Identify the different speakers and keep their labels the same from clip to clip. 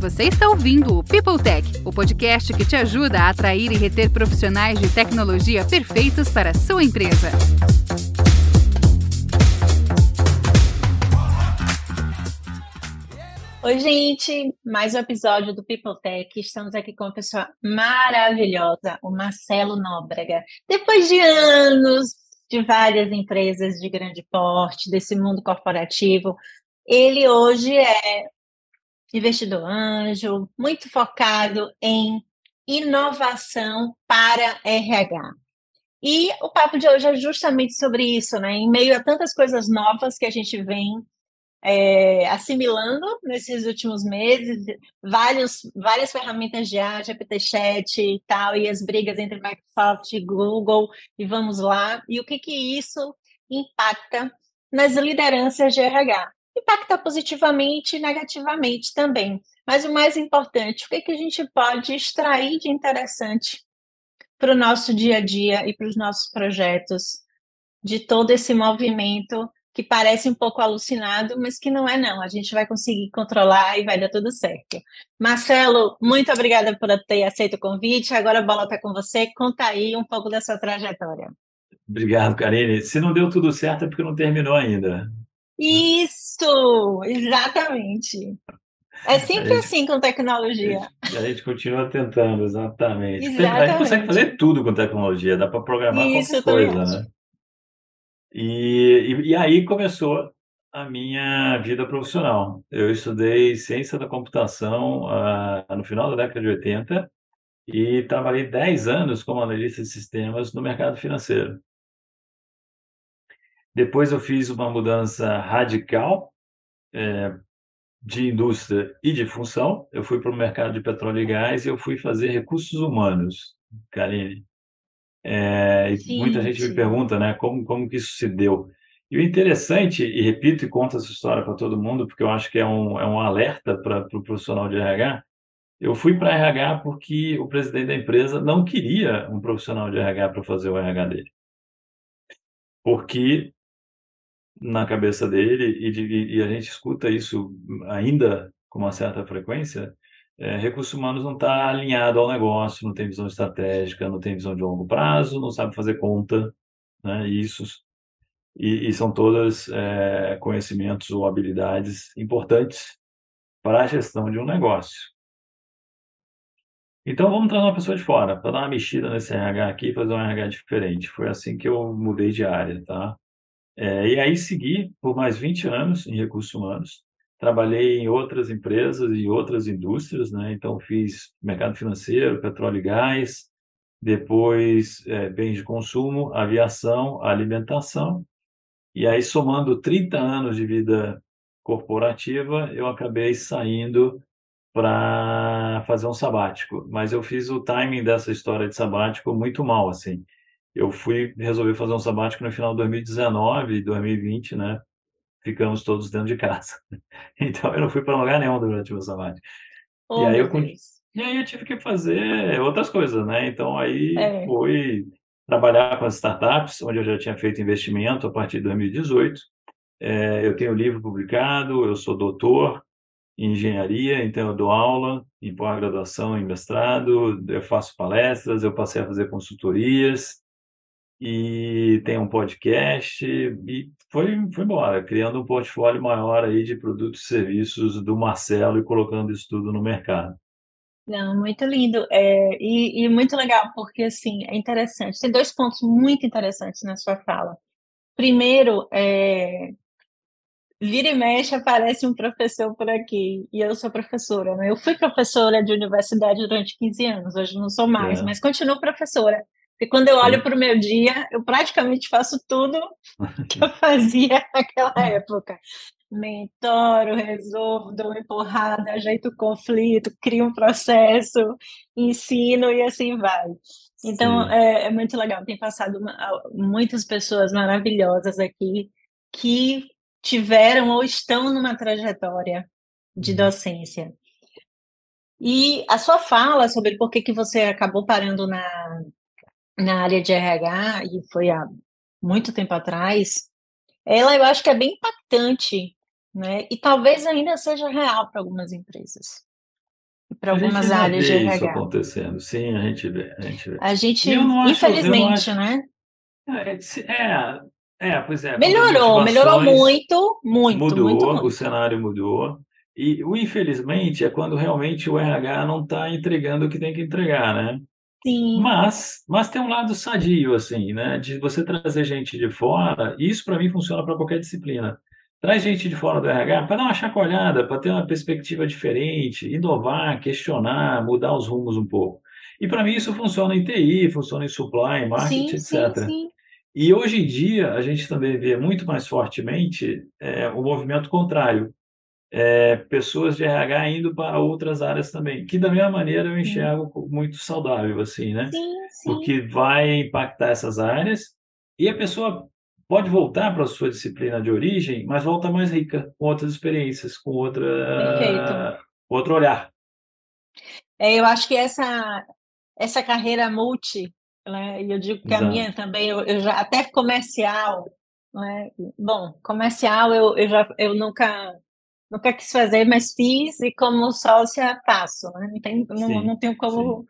Speaker 1: Você está ouvindo o People Tech, o podcast que te ajuda a atrair e reter profissionais de tecnologia perfeitos para a sua empresa.
Speaker 2: Oi, gente! Mais um episódio do People Tech. Estamos aqui com uma pessoa maravilhosa, o Marcelo Nóbrega. Depois de anos de várias empresas de grande porte, desse mundo corporativo, ele hoje é investidor anjo, muito focado em inovação para RH. E o papo de hoje é justamente sobre isso, né? Em meio a tantas coisas novas que a gente vem é, assimilando nesses últimos meses, vários, várias ferramentas de ar, GPT Chat e tal, e as brigas entre Microsoft e Google, e vamos lá. E o que, que isso impacta nas lideranças de RH? Impacta positivamente e negativamente também. Mas o mais importante, o que, é que a gente pode extrair de interessante para o nosso dia a dia e para os nossos projetos de todo esse movimento que parece um pouco alucinado, mas que não é não. A gente vai conseguir controlar e vai dar tudo certo. Marcelo, muito obrigada por ter aceito o convite. Agora a bola está com você. Conta aí um pouco da sua trajetória.
Speaker 3: Obrigado, Karine. Se não deu tudo certo é porque não terminou ainda.
Speaker 2: Isso, exatamente. É sempre gente, assim com tecnologia.
Speaker 3: A gente, a gente, continua tentando, exatamente. exatamente. A gente consegue fazer tudo com tecnologia, dá para programar Isso, qualquer coisa, né? E, e, e, aí começou a minha vida profissional. Eu estudei ciência da computação uh, no final da década de 80 e trabalhei 10 anos como analista de sistemas no mercado financeiro. Depois eu fiz uma mudança radical é, de indústria e de função. Eu fui para o mercado de petróleo e gás e eu fui fazer recursos humanos, Karine. É, muita gente me pergunta, né, como, como que isso se deu. E o interessante, e repito e conto essa história para todo mundo, porque eu acho que é um, é um alerta para o pro profissional de RH, eu fui para RH porque o presidente da empresa não queria um profissional de RH para fazer o RH dele. Porque na cabeça dele e, de, e, a gente escuta isso ainda com uma certa frequência, é, recursos humanos não está alinhado ao negócio, não tem visão estratégica, não tem visão de longo prazo, não sabe fazer conta, né, isso, e, e são todas é, conhecimentos ou habilidades importantes para a gestão de um negócio. Então vamos trazer uma pessoa de fora, para dar uma mexida nesse RH aqui e fazer um RH diferente. Foi assim que eu mudei de área, tá? É, e aí segui por mais 20 anos em recursos humanos. Trabalhei em outras empresas e outras indústrias, né? Então fiz mercado financeiro, petróleo e gás, depois é, bens de consumo, aviação, alimentação. E aí somando 30 anos de vida corporativa, eu acabei saindo para fazer um sabático. Mas eu fiz o timing dessa história de sabático muito mal, assim eu fui resolver fazer um sabático no final de 2019 e 2020, né? Ficamos todos dentro de casa. Então eu não fui para lugar nenhum durante o meu sabático. Oh, e aí eu e aí eu tive que fazer outras coisas, né? Então aí é. fui trabalhar com as startups, onde eu já tinha feito investimento a partir de 2018. É, eu tenho livro publicado, eu sou doutor em engenharia, então eu dou aula em pós-graduação, em mestrado, eu faço palestras, eu passei a fazer consultorias, e tem um podcast e foi, foi embora, criando um portfólio maior aí de produtos e serviços do Marcelo e colocando isso tudo no mercado.
Speaker 2: Não, muito lindo é, e, e, muito legal, porque assim, é interessante. Tem dois pontos muito interessantes na sua fala. Primeiro, é, vira e mexe aparece um professor por aqui, e eu sou professora, né? Eu fui professora de universidade durante 15 anos, hoje não sou mais, é. mas continuo professora. E quando eu olho para o meu dia, eu praticamente faço tudo que eu fazia naquela época. Mentoro, resolvo, dou uma empurrada, ajeito o conflito, crio um processo, ensino e assim vai. Então, é, é, muito legal. Tem passado uma, muitas pessoas maravilhosas aqui que tiveram ou estão numa trajetória de uhum. docência. E a sua fala sobre por que, que você acabou parando na, na área de RH, e foi há muito tempo atrás, ela eu acho que é bem impactante, né? E talvez ainda seja real para algumas empresas. para algumas áreas de
Speaker 3: RH. isso acontecendo, sim, a gente vê, a gente vê.
Speaker 2: A gente, infelizmente, acho... né?
Speaker 3: É, é, é, pois é.
Speaker 2: Melhorou, melhorou muito, muito,
Speaker 3: mudou,
Speaker 2: muito, muito.
Speaker 3: o cenário mudou. E o infelizmente é quando realmente o RH não está entregando o que tem que entregar, né?
Speaker 2: Sim.
Speaker 3: Mas, mas tem um lado sadio, assim, né? De você trazer gente de fora, e isso para mim funciona para qualquer disciplina. Traz gente de fora do RH para dar uma chacoalhada, para ter uma perspectiva diferente, inovar, questionar, mudar os rumos um pouco. E para mim isso funciona em TI, funciona em supply, marketing,
Speaker 2: sim,
Speaker 3: etc.
Speaker 2: Sim, sim.
Speaker 3: E hoje em dia a gente também vê muito mais fortemente é, o movimento contrário. É, pessoas de RH indo para outras áreas também, que da mesma maneira eu enxergo muito saudável, assim, né?
Speaker 2: Sim, sim.
Speaker 3: Porque vai impactar essas áreas e a pessoa pode voltar para a sua disciplina de origem, mas volta mais rica, com outras experiências, com outra, outro olhar.
Speaker 2: É, eu acho que essa, essa carreira multi, né, e eu digo que Exato. a minha também, eu, eu, já até comercial, né, bom, comercial eu, eu, já, eu nunca, nunca quis fazer, mas fiz e como sócia faço, né, não, tem, não, não tenho como sim.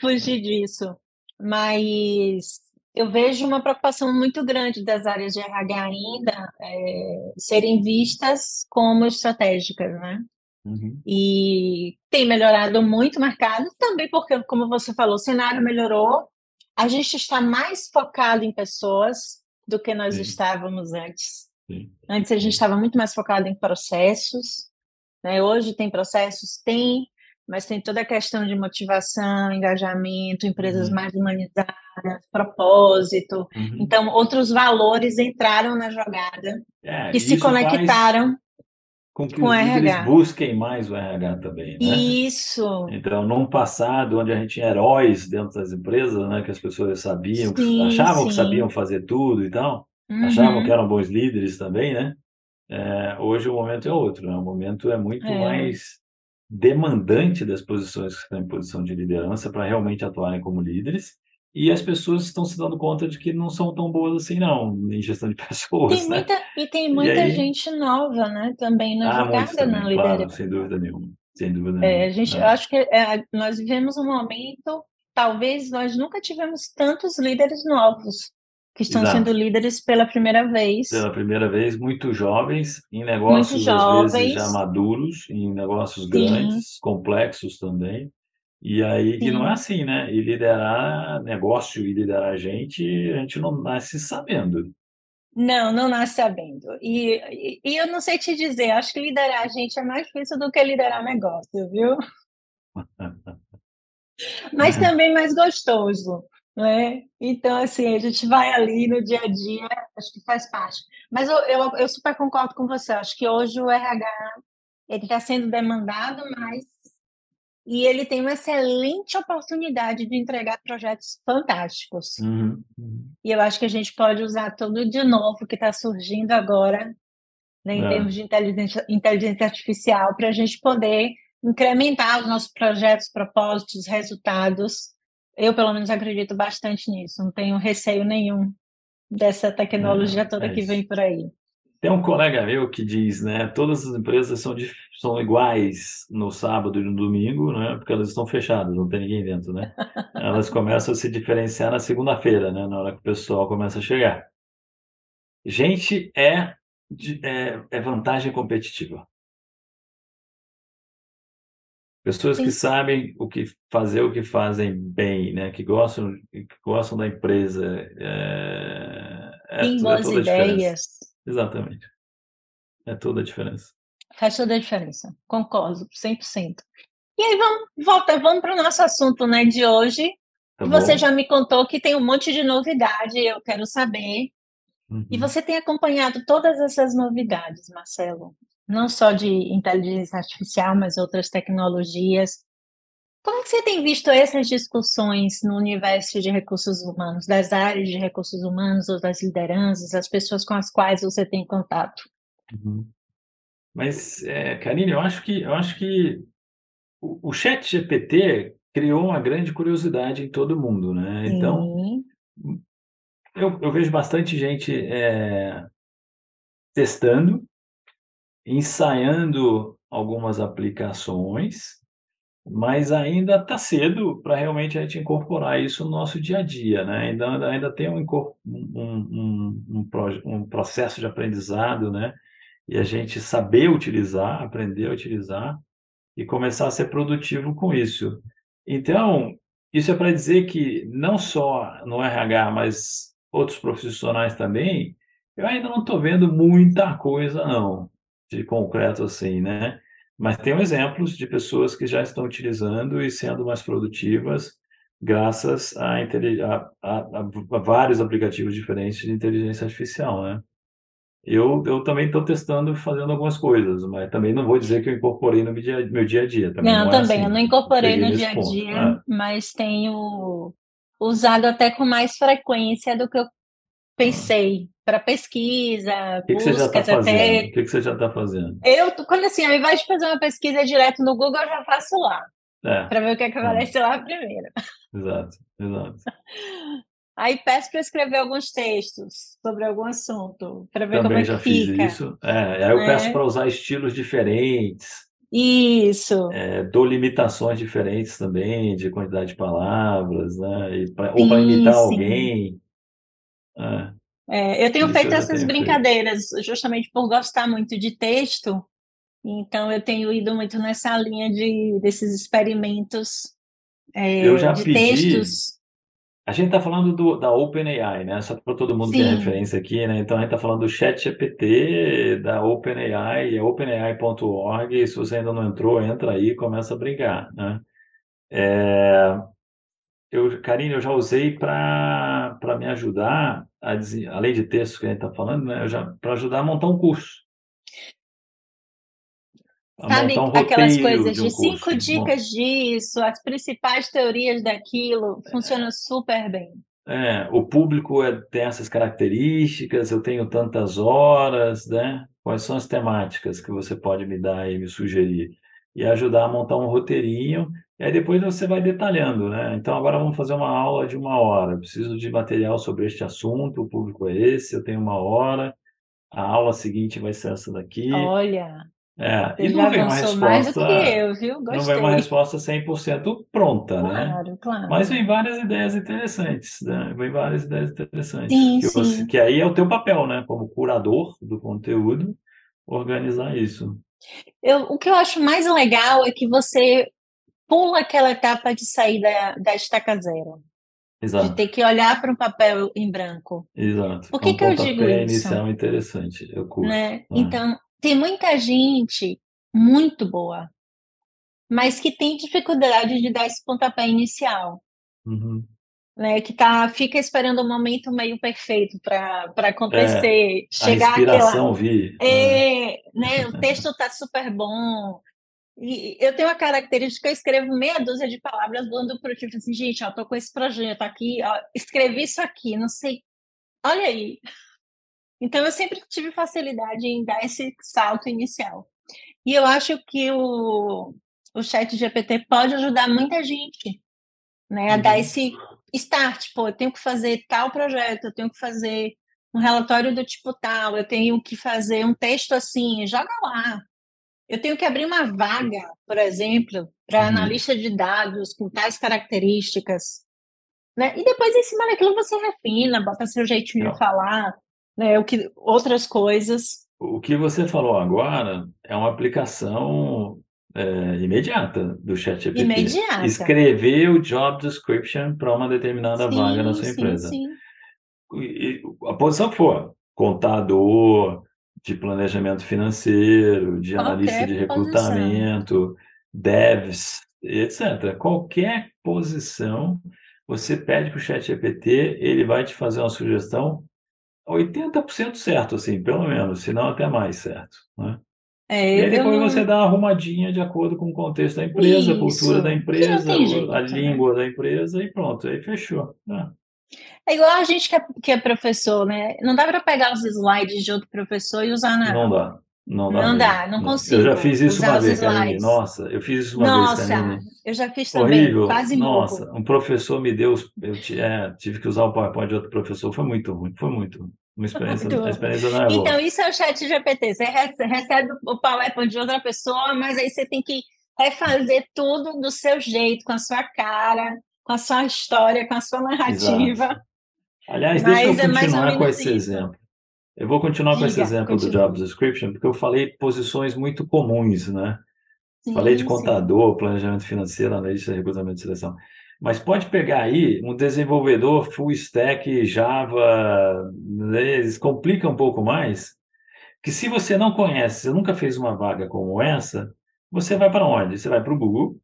Speaker 2: fugir disso. Mas eu vejo uma preocupação muito grande das áreas de RH ainda é, serem vistas como estratégicas, né?
Speaker 3: Uhum.
Speaker 2: E tem melhorado muito o mercado, também porque, como você falou, o cenário melhorou, a gente está mais focado em pessoas do que nós Sim. estávamos antes. Antes a gente estava muito mais focado em processos, né? hoje tem processos, tem mas tem toda a questão de motivação, engajamento, empresas uhum. mais humanizadas, propósito. Uhum. Então, outros valores entraram na jogada
Speaker 3: é,
Speaker 2: e se conectaram
Speaker 3: com que com os RH. busquem mais o RH também, né?
Speaker 2: Isso.
Speaker 3: Então, num passado onde a gente tinha heróis dentro das empresas, né, que as pessoas sabiam,
Speaker 2: sim,
Speaker 3: achavam
Speaker 2: sim.
Speaker 3: que sabiam fazer tudo e tal,
Speaker 2: uhum.
Speaker 3: achavam que eram bons líderes também, né? É, hoje o momento é outro, né? O momento é muito
Speaker 2: É.
Speaker 3: mais demandante das posições que estão em posição de liderança para realmente atuarem como líderes e as pessoas estão se dando conta de que não são tão boas assim não em gestão de pessoas,
Speaker 2: Tem
Speaker 3: né?
Speaker 2: muita, e tem muita
Speaker 3: aí-
Speaker 2: gente nova, né? Também na
Speaker 3: Ah,
Speaker 2: jogada, na
Speaker 3: também, claro,
Speaker 2: liderança.
Speaker 3: sem dúvida nenhuma, sem dúvida
Speaker 2: É,
Speaker 3: nenhuma.
Speaker 2: a gente,
Speaker 3: É.
Speaker 2: acho que é, nós vivemos um momento, talvez nós nunca tivemos tantos líderes novos que estão
Speaker 3: Exato.
Speaker 2: sendo líderes pela primeira vez.
Speaker 3: Pela primeira vez, muito jovens, em negócios às
Speaker 2: jovens.
Speaker 3: vezes já maduros, em negócios
Speaker 2: Sim.
Speaker 3: grandes, complexos também. E aí, e não é
Speaker 2: Sim.
Speaker 3: assim, né? E liderar negócio e liderar gente, a gente não nasce sabendo.
Speaker 2: Não, não nasce sabendo. E, e, e eu não sei te dizer, acho que liderar a gente é mais difícil do que liderar negócio, viu? Mas também mais gostoso, né? Então, assim, a gente vai ali no dia a dia, acho que faz parte. Mas eu, eu, eu super concordo com você, acho que hoje o RH ele está sendo demandado mais e ele tem uma excelente oportunidade de entregar projetos fantásticos.
Speaker 3: Uhum.
Speaker 2: E eu acho que a gente pode usar tudo de novo que está surgindo agora, né, em
Speaker 3: É.
Speaker 2: termos de inteligência, inteligência artificial, para a gente poder incrementar os nossos projetos, propósitos, resultados. Eu, pelo menos, acredito bastante nisso, não tenho receio nenhum dessa tecnologia
Speaker 3: É,
Speaker 2: toda
Speaker 3: é
Speaker 2: que vem por aí.
Speaker 3: Tem um colega meu que diz, né, todas as empresas são, dif- são iguais no sábado e no domingo, né, porque elas estão fechadas, não tem ninguém dentro, né? Elas começam a se diferenciar na segunda-feira, né, na hora que o pessoal começa a chegar. Gente é, de- é, é vantagem competitiva. Pessoas que
Speaker 2: Sim.
Speaker 3: sabem o que fazer, o que fazem bem, né, que gostam, que gostam da empresa, é, é,
Speaker 2: Tem
Speaker 3: é
Speaker 2: boas
Speaker 3: diferença.
Speaker 2: ideias,
Speaker 3: Exatamente. É toda a diferença.
Speaker 2: faz toda a diferença. Concordo, 100%. E aí, vamos, volta, vamos para o nosso assunto né, de hoje.
Speaker 3: Tá
Speaker 2: Você
Speaker 3: bom?
Speaker 2: já me contou que tem um monte de novidade, eu quero saber. E
Speaker 3: Uhum.
Speaker 2: você tem acompanhado todas essas novidades, Marcelo, não só de inteligência artificial, mas outras tecnologias. Como é que você tem visto essas discussões no universo de recursos humanos, das áreas de recursos humanos ou das lideranças, as pessoas com as quais você tem contato?
Speaker 3: Uhum. Mas, é, Karine, eu acho que, eu acho que o, o chat GPT criou uma grande curiosidade em todo mundo, né? Então,
Speaker 2: Sim,
Speaker 3: eu, eu vejo bastante gente é, testando, ensaiando algumas aplicações mas ainda está cedo para realmente a gente incorporar isso no nosso dia a dia, né? Ainda, ainda tem um, um, um, um, processo de aprendizado, né? E a gente saber utilizar, aprender a utilizar e começar a ser produtivo com isso. Então, isso é para dizer que não só no RH, mas outros profissionais também, eu ainda não estou vendo muita coisa, não, de concreto assim, né? Mas tem exemplos de pessoas que já estão utilizando e sendo mais produtivas graças a, a, a, a vários aplicativos diferentes de inteligência artificial, né? Eu, eu também estou testando, fazendo algumas coisas, mas também não vou dizer que eu incorporei no meu dia, meu dia a dia.
Speaker 2: Também não, não é também, assim, eu não incorporei no dia a dia, é. mas tenho usado até com mais frequência do que eu pensei para pesquisa,
Speaker 3: o que, que está fazendo? Até... O que, que você já está fazendo?
Speaker 2: Eu, quando assim, ao invés de fazer uma pesquisa direto no Google, eu já faço lá. É. Para ver o que, é que aparece lá primeiro.
Speaker 3: Exato, exato.
Speaker 2: Aí peço para escrever alguns textos sobre algum assunto, para ver
Speaker 3: Também
Speaker 2: como é
Speaker 3: já
Speaker 2: que
Speaker 3: fiz
Speaker 2: fica.
Speaker 3: isso. É, aí eu é. peço para usar estilos diferentes.
Speaker 2: Isso.
Speaker 3: É, dou limitações diferentes também, de quantidade de palavras, né? Pra, ou para imitar sim. alguém.
Speaker 2: É. É, eu tenho Isso feito eu essas brincadeiras feito. justamente por gostar muito de texto, então eu tenho ido muito nessa linha de desses experimentos é,
Speaker 3: eu já
Speaker 2: de
Speaker 3: pedi,
Speaker 2: textos.
Speaker 3: A gente está falando do, da OpenAI, né? Só para todo mundo Sim. ter referência aqui, né? Então a gente está falando do ChatGPT, da OpenAI, é openai.org. Se você ainda não entrou, entra aí e começa a brincar, né? É, eu, Karine, eu já usei para me ajudar, a, além de texto que a gente está falando, né, para ajudar a montar um curso.
Speaker 2: Sabe um aquelas coisas de, um cinco curso. dicas disso, as principais teorias daquilo, funciona super bem.
Speaker 3: É, o público é, tem essas características, eu tenho tantas horas, né? Quais são as temáticas que você pode me dar e me sugerir? E ajudar a montar um roteirinho e aí depois você vai detalhando, né? Então agora vamos fazer uma aula de uma hora. Eu preciso de material sobre este assunto, o público é esse, eu tenho uma hora. A aula seguinte vai ser essa daqui.
Speaker 2: Olha,
Speaker 3: é, e não vem uma resposta.
Speaker 2: mais do que eu, viu?
Speaker 3: Gostei. Não vem uma resposta 100% pronta,
Speaker 2: claro,
Speaker 3: né?
Speaker 2: Claro, claro.
Speaker 3: Mas vem várias ideias interessantes, né? Vem várias ideias interessantes.
Speaker 2: Sim,
Speaker 3: que,
Speaker 2: sim.
Speaker 3: Você, que aí é o teu papel, né? Como curador do conteúdo, organizar isso.
Speaker 2: Eu, o que eu acho mais legal é que você pula aquela etapa de sair da, da estaca zero.
Speaker 3: Exato.
Speaker 2: De ter que olhar para um papel em branco.
Speaker 3: Exato.
Speaker 2: Por que,
Speaker 3: um
Speaker 2: que eu digo isso?
Speaker 3: inicial interessante, eu curto.
Speaker 2: Né? Ah. Então, tem muita gente muito boa, mas que tem dificuldade de dar esse pontapé inicial.
Speaker 3: Uhum.
Speaker 2: Né, que tá, fica esperando o momento meio perfeito para acontecer,
Speaker 3: é, chegar a inspiração aquela, vir.
Speaker 2: É, né, o texto está super bom, e eu tenho a característica, eu escrevo meia dúzia de palavras, dando para o tipo assim, gente, ó, tô com esse projeto aqui, ó, escrevi isso aqui, não sei, olha aí. Então, eu sempre tive facilidade em dar esse salto inicial. E eu acho que o, o chat GPT pode ajudar muita gente né, a uhum. dar esse start. Pô, eu tenho que fazer tal projeto, eu tenho que fazer um relatório do tipo tal, eu tenho que fazer um texto assim, joga lá, eu tenho que abrir uma vaga, por exemplo, para uhum. analista de dados com tais características. Né? E depois, em cima daquilo, você refina, bota seu jeitinho Não. de falar, né? o que, outras coisas.
Speaker 3: O que você falou agora é uma aplicação é, imediata do ChatGPT.
Speaker 2: Imediata.
Speaker 3: Escrever o job description para uma determinada sim, vaga na sua
Speaker 2: sim,
Speaker 3: empresa.
Speaker 2: Sim.
Speaker 3: E, a posição que for, contador, de planejamento financeiro, de Qualquer analista de recrutamento, posição. devs, etc. Qualquer posição, você pede para o chat GPT, ele vai te fazer uma sugestão 80% certo, assim, pelo menos, se não até mais certo. Né?
Speaker 2: É,
Speaker 3: e aí depois não... você dá uma arrumadinha de acordo com o contexto da empresa, Isso. a cultura da empresa, a língua da empresa e pronto, aí fechou. Né?
Speaker 2: É igual a gente que é, que é professor, né? Não dá para pegar os slides de outro professor e usar na.
Speaker 3: Não dá. Não
Speaker 2: dá,
Speaker 3: não,
Speaker 2: dá, não consigo.
Speaker 3: Eu já fiz isso uma vez, Karine. Nossa, eu fiz isso uma
Speaker 2: Nossa,
Speaker 3: vez, Karine.
Speaker 2: eu já fiz também,
Speaker 3: Horrível.
Speaker 2: quase
Speaker 3: Nossa,
Speaker 2: morro.
Speaker 3: um professor me deu, eu é, tive que usar o PowerPoint de outro professor, foi muito ruim, foi muito ruim. Uma experiência, uma experiência não é boa.
Speaker 2: Então, isso é o chat GPT. Você recebe o PowerPoint de outra pessoa, mas aí você tem que refazer tudo do seu jeito, com a sua cara, com a sua história, com a sua narrativa.
Speaker 3: Exato. Aliás, deixa eu é continuar com esse isso. exemplo. Eu vou continuar Diga, com esse exemplo continue. do job description, porque eu falei posições muito comuns, né? Sim, falei de contador, sim. planejamento financeiro, analista, recrutamento de seleção. Mas pode pegar aí um desenvolvedor full stack, Java, eles complicam um pouco mais, que se você não conhece, você nunca fez uma vaga como essa, você vai para onde? Você vai para o Google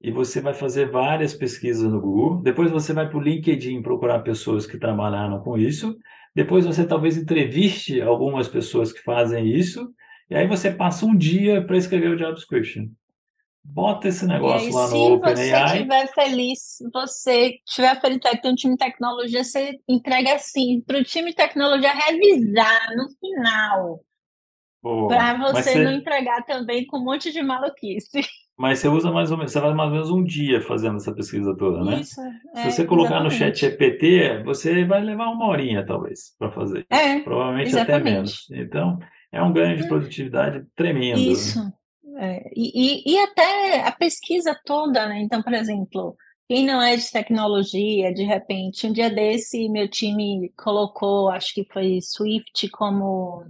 Speaker 3: e você vai fazer várias pesquisas no Google. Depois você vai para o LinkedIn procurar pessoas que trabalharam com isso. Depois você talvez entreviste algumas pessoas que fazem isso. E aí você passa um dia para escrever o job description. Bota esse negócio aí, lá no OpenAI.
Speaker 2: Se você estiver feliz, você estiver feliz que tem um time de tecnologia, você entrega assim para o time de tecnologia revisar no final. Para você, você, não entregar também com um monte de maluquice.
Speaker 3: Mas você usa mais ou menos, você faz mais ou menos um dia fazendo essa pesquisa toda, né? Isso, Se é, você colocar exatamente. no chat GPT, você vai levar uma horinha, talvez, para fazer. É, Provavelmente exatamente. até menos. Então, é um ganho de hum. produtividade tremendo. Né?
Speaker 2: Isso. Né? É, e, e, e até a pesquisa toda, né? Então, por exemplo, quem não é de tecnologia, de repente, um dia desse, meu time colocou, acho que foi Swift como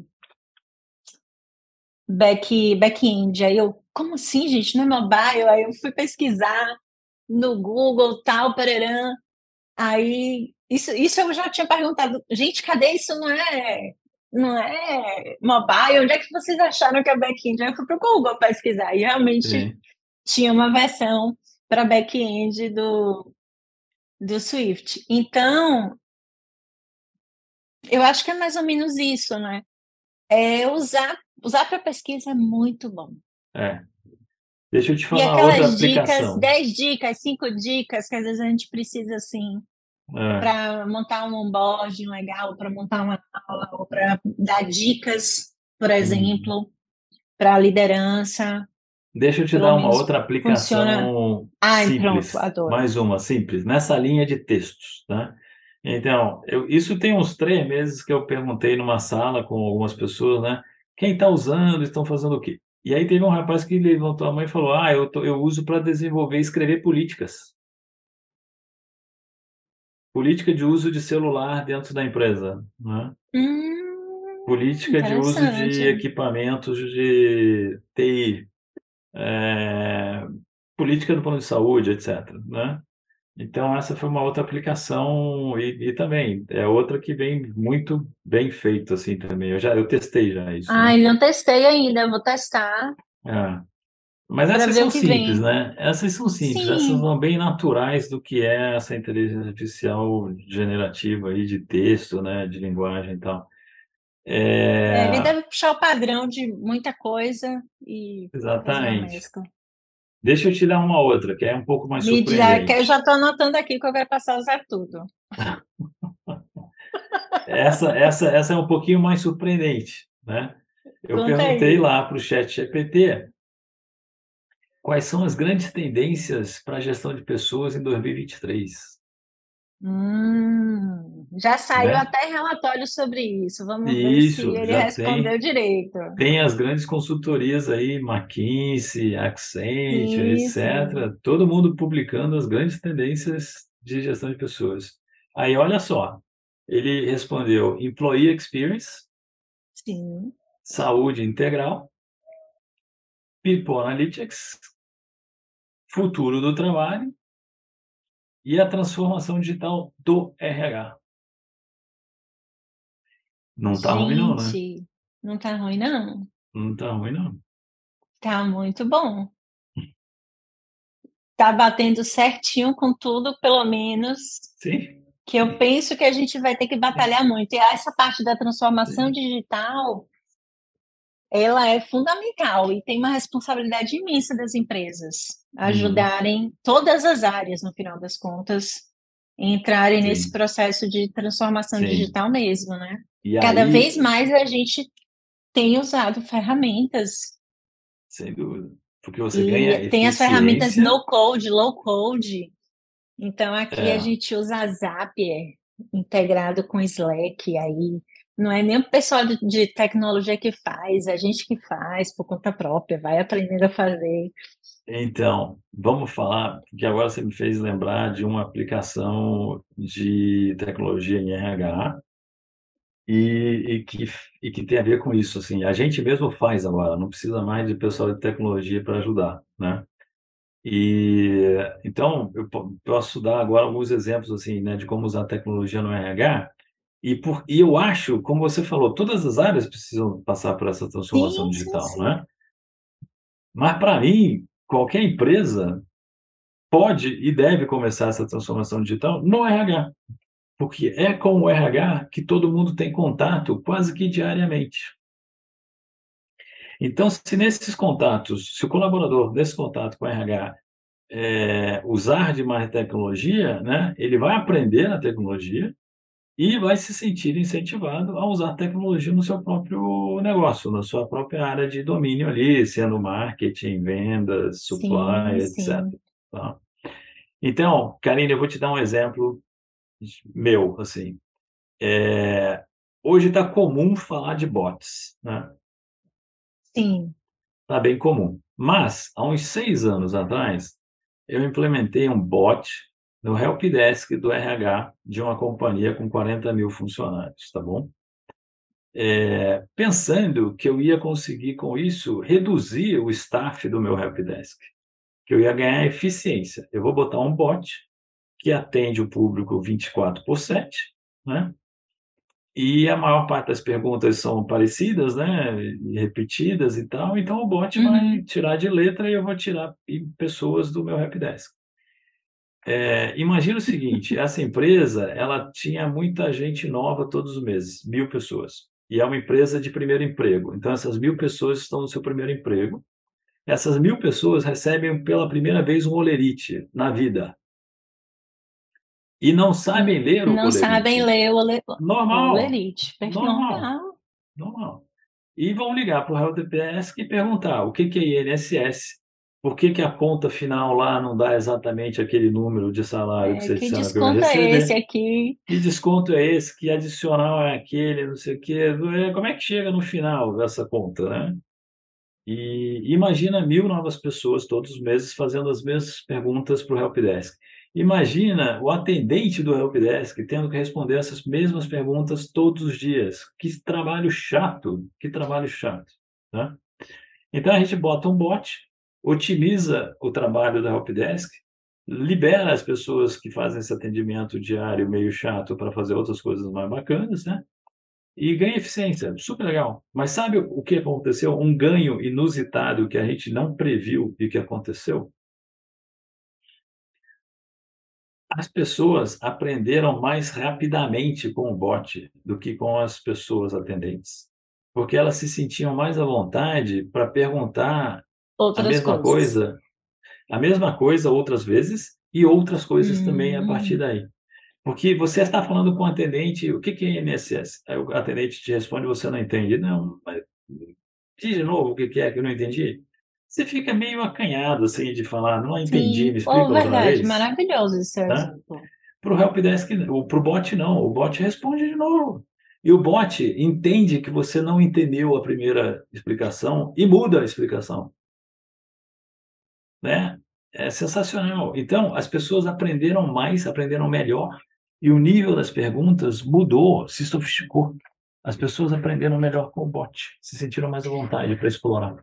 Speaker 2: back, back-end. Aí eu, como assim, gente? Não é mobile? Aí eu fui pesquisar no Google, tal, pererã. Aí, isso, isso eu já tinha perguntado, gente, cadê isso? Não é, não é mobile? Onde é que vocês acharam que é back-end? Aí eu fui para o Google pesquisar e realmente Sim. tinha uma versão para back-end do, do Swift. Então, eu acho que é mais ou menos isso, né? É usar usar para pesquisa é muito bom.
Speaker 3: É. Deixa eu te falar e aquelas
Speaker 2: dicas, 10 dicas, 5 dicas que às vezes a gente precisa assim é. para montar um onboarding legal, para montar uma aula, ou para dar dicas, por exemplo, hum. para a liderança.
Speaker 3: Deixa eu te dar uma outra aplicação funciona... Ai, simples. Pronto, mais uma simples, nessa linha de textos, né? Então, eu, isso tem uns três meses que eu perguntei numa sala com algumas pessoas, né? Quem está usando, estão fazendo o quê? E aí teve um rapaz que levantou a mão e falou: Ah, eu, tô, eu uso para desenvolver e escrever políticas. Política de uso de celular dentro da empresa. Né? Hum, Política de uso de equipamentos de TI. É, política do plano de saúde, etc. Né? Então, essa foi uma outra aplicação e, e, também é outra que vem muito bem feito assim também. Eu já eu testei já isso.
Speaker 2: Ah, né? não testei ainda, vou testar.
Speaker 3: É. Mas essas são simples, vem. né? Essas são simples, Sim. essas são bem naturais do que é essa inteligência artificial generativa aí de texto, né, de linguagem e tal.
Speaker 2: É... É, ele deve puxar o padrão de muita coisa e
Speaker 3: Exatamente. Deixa eu te dar uma outra, que é um pouco mais Me surpreendente.
Speaker 2: que eu já estou anotando aqui que eu quero passar a usar tudo.
Speaker 3: essa, essa, essa é um pouquinho mais surpreendente, né? Eu Conta perguntei aí. lá para o chat GPT quais são as grandes tendências para a gestão de pessoas em 2023.
Speaker 2: Hum, já saiu né? até relatório sobre isso. Vamos isso, ver se ele respondeu
Speaker 3: tem,
Speaker 2: direito.
Speaker 3: Tem as grandes consultorias aí, McKinsey, Accenture, isso. etc. Todo mundo publicando as grandes tendências de gestão de pessoas. Aí, olha só, ele respondeu Employee Experience,
Speaker 2: Sim.
Speaker 3: Saúde Integral, People Analytics, Futuro do Trabalho e a transformação digital do RH. Não está ruim, não, né?
Speaker 2: Não está ruim, não.
Speaker 3: Não está ruim, não.
Speaker 2: Tá muito bom. Tá batendo certinho com tudo, pelo menos.
Speaker 3: Sim.
Speaker 2: Que eu penso que a gente vai ter que batalhar muito. E essa parte da transformação Sim. digital, ela é fundamental e tem uma responsabilidade imensa das empresas. Ajudarem hum. todas as áreas, no final das contas, entrarem Sim. nesse processo de transformação Sim. digital mesmo, né? E Cada aí... vez mais a gente tem usado ferramentas.
Speaker 3: Sem dúvida. Porque você e ganha
Speaker 2: Tem as ferramentas no code, low code. Então aqui é. a gente usa a Zapier integrado com Slack, aí Não é nem o pessoal de, de tecnologia que faz, é a gente que faz por conta própria, vai aprendendo a fazer.
Speaker 3: Então, vamos falar, que agora você me fez lembrar de uma aplicação de tecnologia em RH e, e, que, e que tem a ver com isso. Assim, a gente mesmo faz agora, não precisa mais de pessoal de tecnologia para ajudar, né? E então eu posso dar agora alguns exemplos assim, né, de como usar tecnologia no RH. E, por, e eu acho, como você falou, todas as áreas precisam passar por essa transformação
Speaker 2: Sim,
Speaker 3: digital,
Speaker 2: sim.
Speaker 3: né? Mas para mim, qualquer empresa pode e deve começar essa transformação digital no RH, porque é com o RH que todo mundo tem contato quase que diariamente. Então, se nesses contatos, se o colaborador desse contato com o RH é, usar de mais tecnologia, né, ele vai aprender a tecnologia e vai se sentir incentivado a usar tecnologia no seu próprio negócio, na sua própria área de domínio ali, sendo marketing, vendas, supply,
Speaker 2: sim,
Speaker 3: etc.
Speaker 2: sim.
Speaker 3: Tá? Então, Karine, eu vou te dar um exemplo meu, assim. É, hoje está comum falar de bots, né?
Speaker 2: Sim.
Speaker 3: Está bem comum. Mas, há uns seis anos atrás, eu implementei um bot no helpdesk do RH de uma companhia com 40 mil funcionários, tá bom? É, pensando que eu ia conseguir com isso reduzir o staff do meu helpdesk, que eu ia ganhar eficiência. Eu vou botar um bot que atende o público 24 por 7, né? E a maior parte das perguntas são parecidas, né? Repetidas e tal. Então o bot
Speaker 2: Uhum.
Speaker 3: vai tirar de letra e eu vou tirar pessoas do meu helpdesk. É, imagina o seguinte: essa empresa ela tinha muita gente nova todos os meses, mil pessoas. E é uma empresa de primeiro emprego. Então essas mil pessoas estão no seu primeiro emprego. Essas mil pessoas recebem pela primeira vez um olerite na vida e não sabem ler o
Speaker 2: Não
Speaker 3: olerite.
Speaker 2: sabem ler o ole-
Speaker 3: Normal.
Speaker 2: o olerite.
Speaker 3: Normal.
Speaker 2: Normal.
Speaker 3: Normal. E vão ligar para o helpdesk e perguntar o que, que é INSS, por que, que a conta final lá não dá exatamente aquele número de salário que
Speaker 2: É,
Speaker 3: você
Speaker 2: que
Speaker 3: disseram que
Speaker 2: desconto é
Speaker 3: receber,
Speaker 2: esse aqui?
Speaker 3: que desconto é esse, que adicional é aquele, não sei o quê. É, Como é que chega no final dessa conta, né? E imagina mil novas pessoas todos os meses fazendo as mesmas perguntas para o helpdesk. Imagina o atendente do helpdesk tendo que responder essas mesmas perguntas todos os dias. Que trabalho chato, que trabalho chato, né? Então a gente bota um bot, otimiza o trabalho da helpdesk, libera as pessoas que fazem esse atendimento diário meio chato para fazer outras coisas mais bacanas, né? E ganha eficiência, super legal. Mas sabe o que aconteceu? Um ganho inusitado que a gente não previu e que aconteceu? As pessoas aprenderam mais rapidamente com o bot do que com as pessoas atendentes, porque elas se sentiam mais à vontade para perguntar a
Speaker 2: Outras
Speaker 3: mesma
Speaker 2: coisas.
Speaker 3: coisa, a mesma coisa outras vezes e outras coisas também a partir
Speaker 2: Hum.
Speaker 3: daí. Porque você está falando com o atendente, o que que é INSS? Aí o atendente te responde, você não entende. Não, mas diz de novo o que que é que eu não entendi. Você fica meio acanhado assim de falar, não entendi,
Speaker 2: Sim,
Speaker 3: me explica
Speaker 2: oh,
Speaker 3: outra
Speaker 2: verdade,
Speaker 3: vez.
Speaker 2: maravilhoso esse
Speaker 3: Né?
Speaker 2: exemplo.
Speaker 3: Para o helpdesk, para o bot não, o bot responde de novo. E o bot entende que você não entendeu a primeira explicação e muda a explicação. Né? É sensacional. Então, as pessoas aprenderam mais, aprenderam melhor, e o nível das perguntas mudou, se sofisticou. As pessoas aprenderam melhor com o bot, se sentiram mais à vontade para explorar.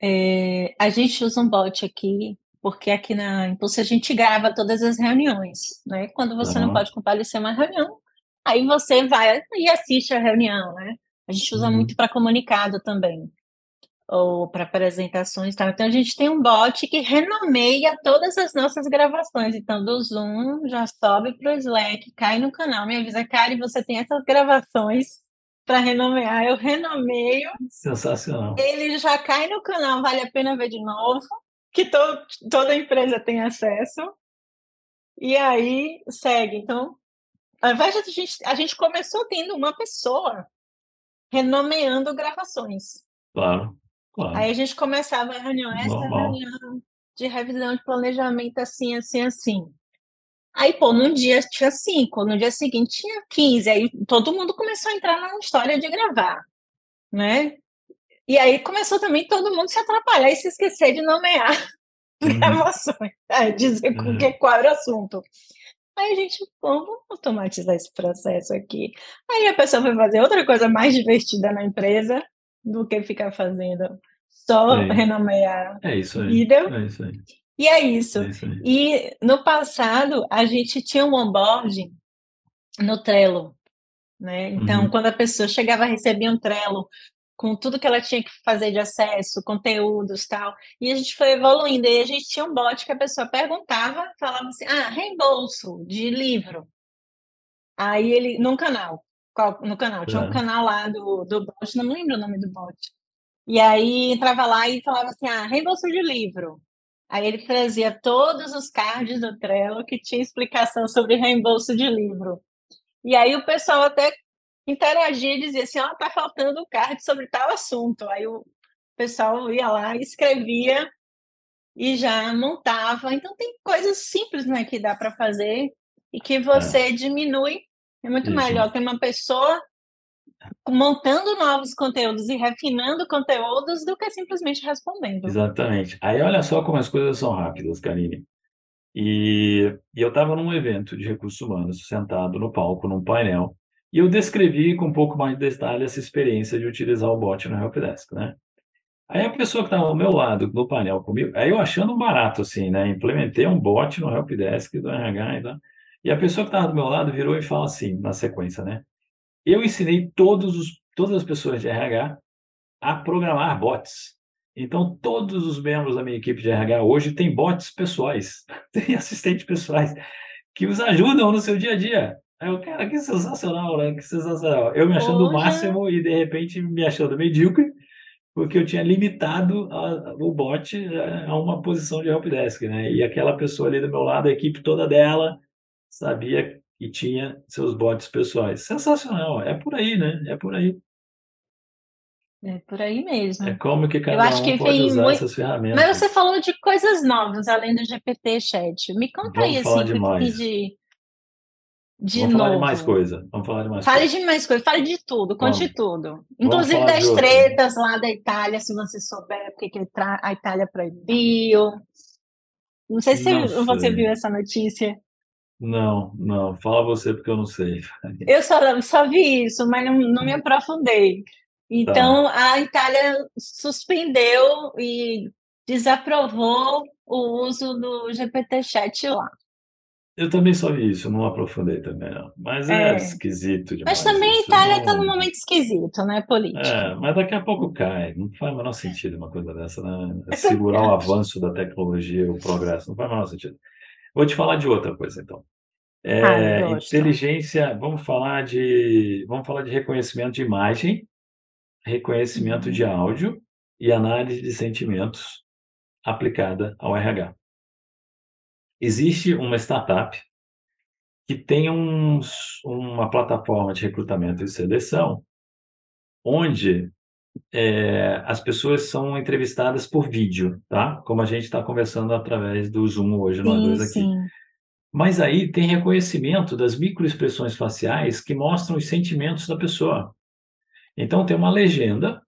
Speaker 2: É, a gente usa um bot aqui, porque aqui na Impulso a gente grava todas as reuniões, né? Quando você não
Speaker 3: Aham.
Speaker 2: pode comparecer a uma reunião, aí você vai e assiste a reunião, né? A gente usa
Speaker 3: Uhum.
Speaker 2: muito para comunicado também, ou para apresentações e tal. Então a gente tem um bot que renomeia todas as nossas gravações. Então, do Zoom já sobe para o Slack, cai no canal, me avisa, Kari, você tem essas gravações para renomear. Eu renomeio
Speaker 3: Sensacional.
Speaker 2: ele já cai no canal, vale a pena ver de novo, que to toda empresa tem acesso. E aí segue. Então, ao invés de a gente, a gente começou tendo uma pessoa renomeando gravações.
Speaker 3: Claro, claro.
Speaker 2: Aí a gente começava a reunião, essa
Speaker 3: Normal.
Speaker 2: reunião de revisão de planejamento assim, assim, assim. Aí, pô, num dia tinha cinco, no dia seguinte tinha 15, aí todo mundo começou a entrar na história de gravar, né? E aí começou também todo mundo se atrapalhar e se esquecer de nomear uhum. gravações, é, dizer uhum. que, qual era o assunto. Aí a gente, pô, vamos automatizar esse processo aqui. Aí a pessoa foi fazer outra coisa mais divertida na empresa do que ficar fazendo só é. renomear
Speaker 3: é isso aí. Entendeu? É isso aí.
Speaker 2: E é isso. é isso. E no passado, a gente tinha um onboarding no Trello. Né? Então, uhum. quando a pessoa chegava, recebia um Trello com tudo que ela tinha que fazer de acesso, conteúdos tal. E a gente foi evoluindo. E a gente tinha um bot que a pessoa perguntava, falava assim: ah, reembolso de livro. Aí ele, num canal. Qual, no canal, tinha um canal lá do, do bot, não me lembro o nome do bot. E aí entrava lá e falava assim: ah, reembolso de livro. Aí ele trazia todos os cards do Trello que tinha explicação sobre reembolso de livro. E aí o pessoal até interagia e dizia assim, ó, oh, tá faltando um card sobre tal assunto. Aí o pessoal ia lá, escrevia e já montava. Então tem coisas simples, né, que dá para fazer e que você é. diminui. É muito Isso. melhor ter uma pessoa montando novos conteúdos e refinando conteúdos do que simplesmente respondendo.
Speaker 3: Exatamente. Aí olha só como as coisas são rápidas, Karine. E, e eu estava num evento de recursos humanos, sentado no palco, num painel, e eu descrevi com um pouco mais de detalhe essa experiência de utilizar o bot no Helpdesk, né? Aí a pessoa que estava ao meu lado, no painel comigo, aí eu achando barato, assim, né? Implementei um bot no Helpdesk do RH e tal. E a pessoa que estava do meu lado virou e fala assim, na sequência, né? Eu ensinei todos os, todas as pessoas de RH a programar bots. Então, todos os membros da minha equipe de RH hoje têm bots pessoais, têm assistentes pessoais que os ajudam no seu dia a dia. Aí eu, cara, que sensacional, né? Que sensacional. Eu me achando o máximo e de repente me achando medíocre, porque eu tinha limitado a, o bot a uma posição de helpdesk, né? E aquela pessoa ali do meu lado, a equipe toda dela, sabia que tinha seus bots pessoais. Sensacional, é por aí, né? É por aí.
Speaker 2: É por aí mesmo.
Speaker 3: É como que cada Eu acho um que pode usar muito... essas ferramentas.
Speaker 2: Mas você falou de coisas novas, além do GPT Chat. Me conta Vamos aí, assim, de,
Speaker 3: de Vamos novo. falar de mais coisa. Vamos falar de mais
Speaker 2: Fale
Speaker 3: coisa.
Speaker 2: de mais coisa, fale de tudo, conte Vamos. tudo. Inclusive das tretas lá da Itália, se você souber porque a Itália proibiu. Não sei se não você viu essa notícia.
Speaker 3: Não, não. Fala você porque eu não sei.
Speaker 2: Eu só, só vi isso, mas não, não me aprofundei. Então, tá. a Itália suspendeu e desaprovou o uso do GPT-chat lá.
Speaker 3: Eu também só vi isso, não aprofundei também, não. Mas é, é esquisito demais.
Speaker 2: Mas também a Itália está num momento esquisito, né, político?
Speaker 3: É, mas daqui a pouco cai. Não faz o menor sentido uma coisa dessa, né? É segurar o avanço da tecnologia, o progresso. Não faz o menor sentido. Vou te falar de outra coisa, então. É, ah, inteligência, vamos falar de, vamos falar de reconhecimento de imagem, reconhecimento de uhum. áudio e análise de sentimentos aplicada ao RH. Existe uma startup que tem uns, uma plataforma de recrutamento e seleção onde é, as pessoas são entrevistadas por vídeo, tá? Como a gente está conversando através do Zoom hoje, nós dois aqui. Sim. Mas aí tem reconhecimento das microexpressões faciais que mostram os sentimentos da pessoa. Então tem uma legenda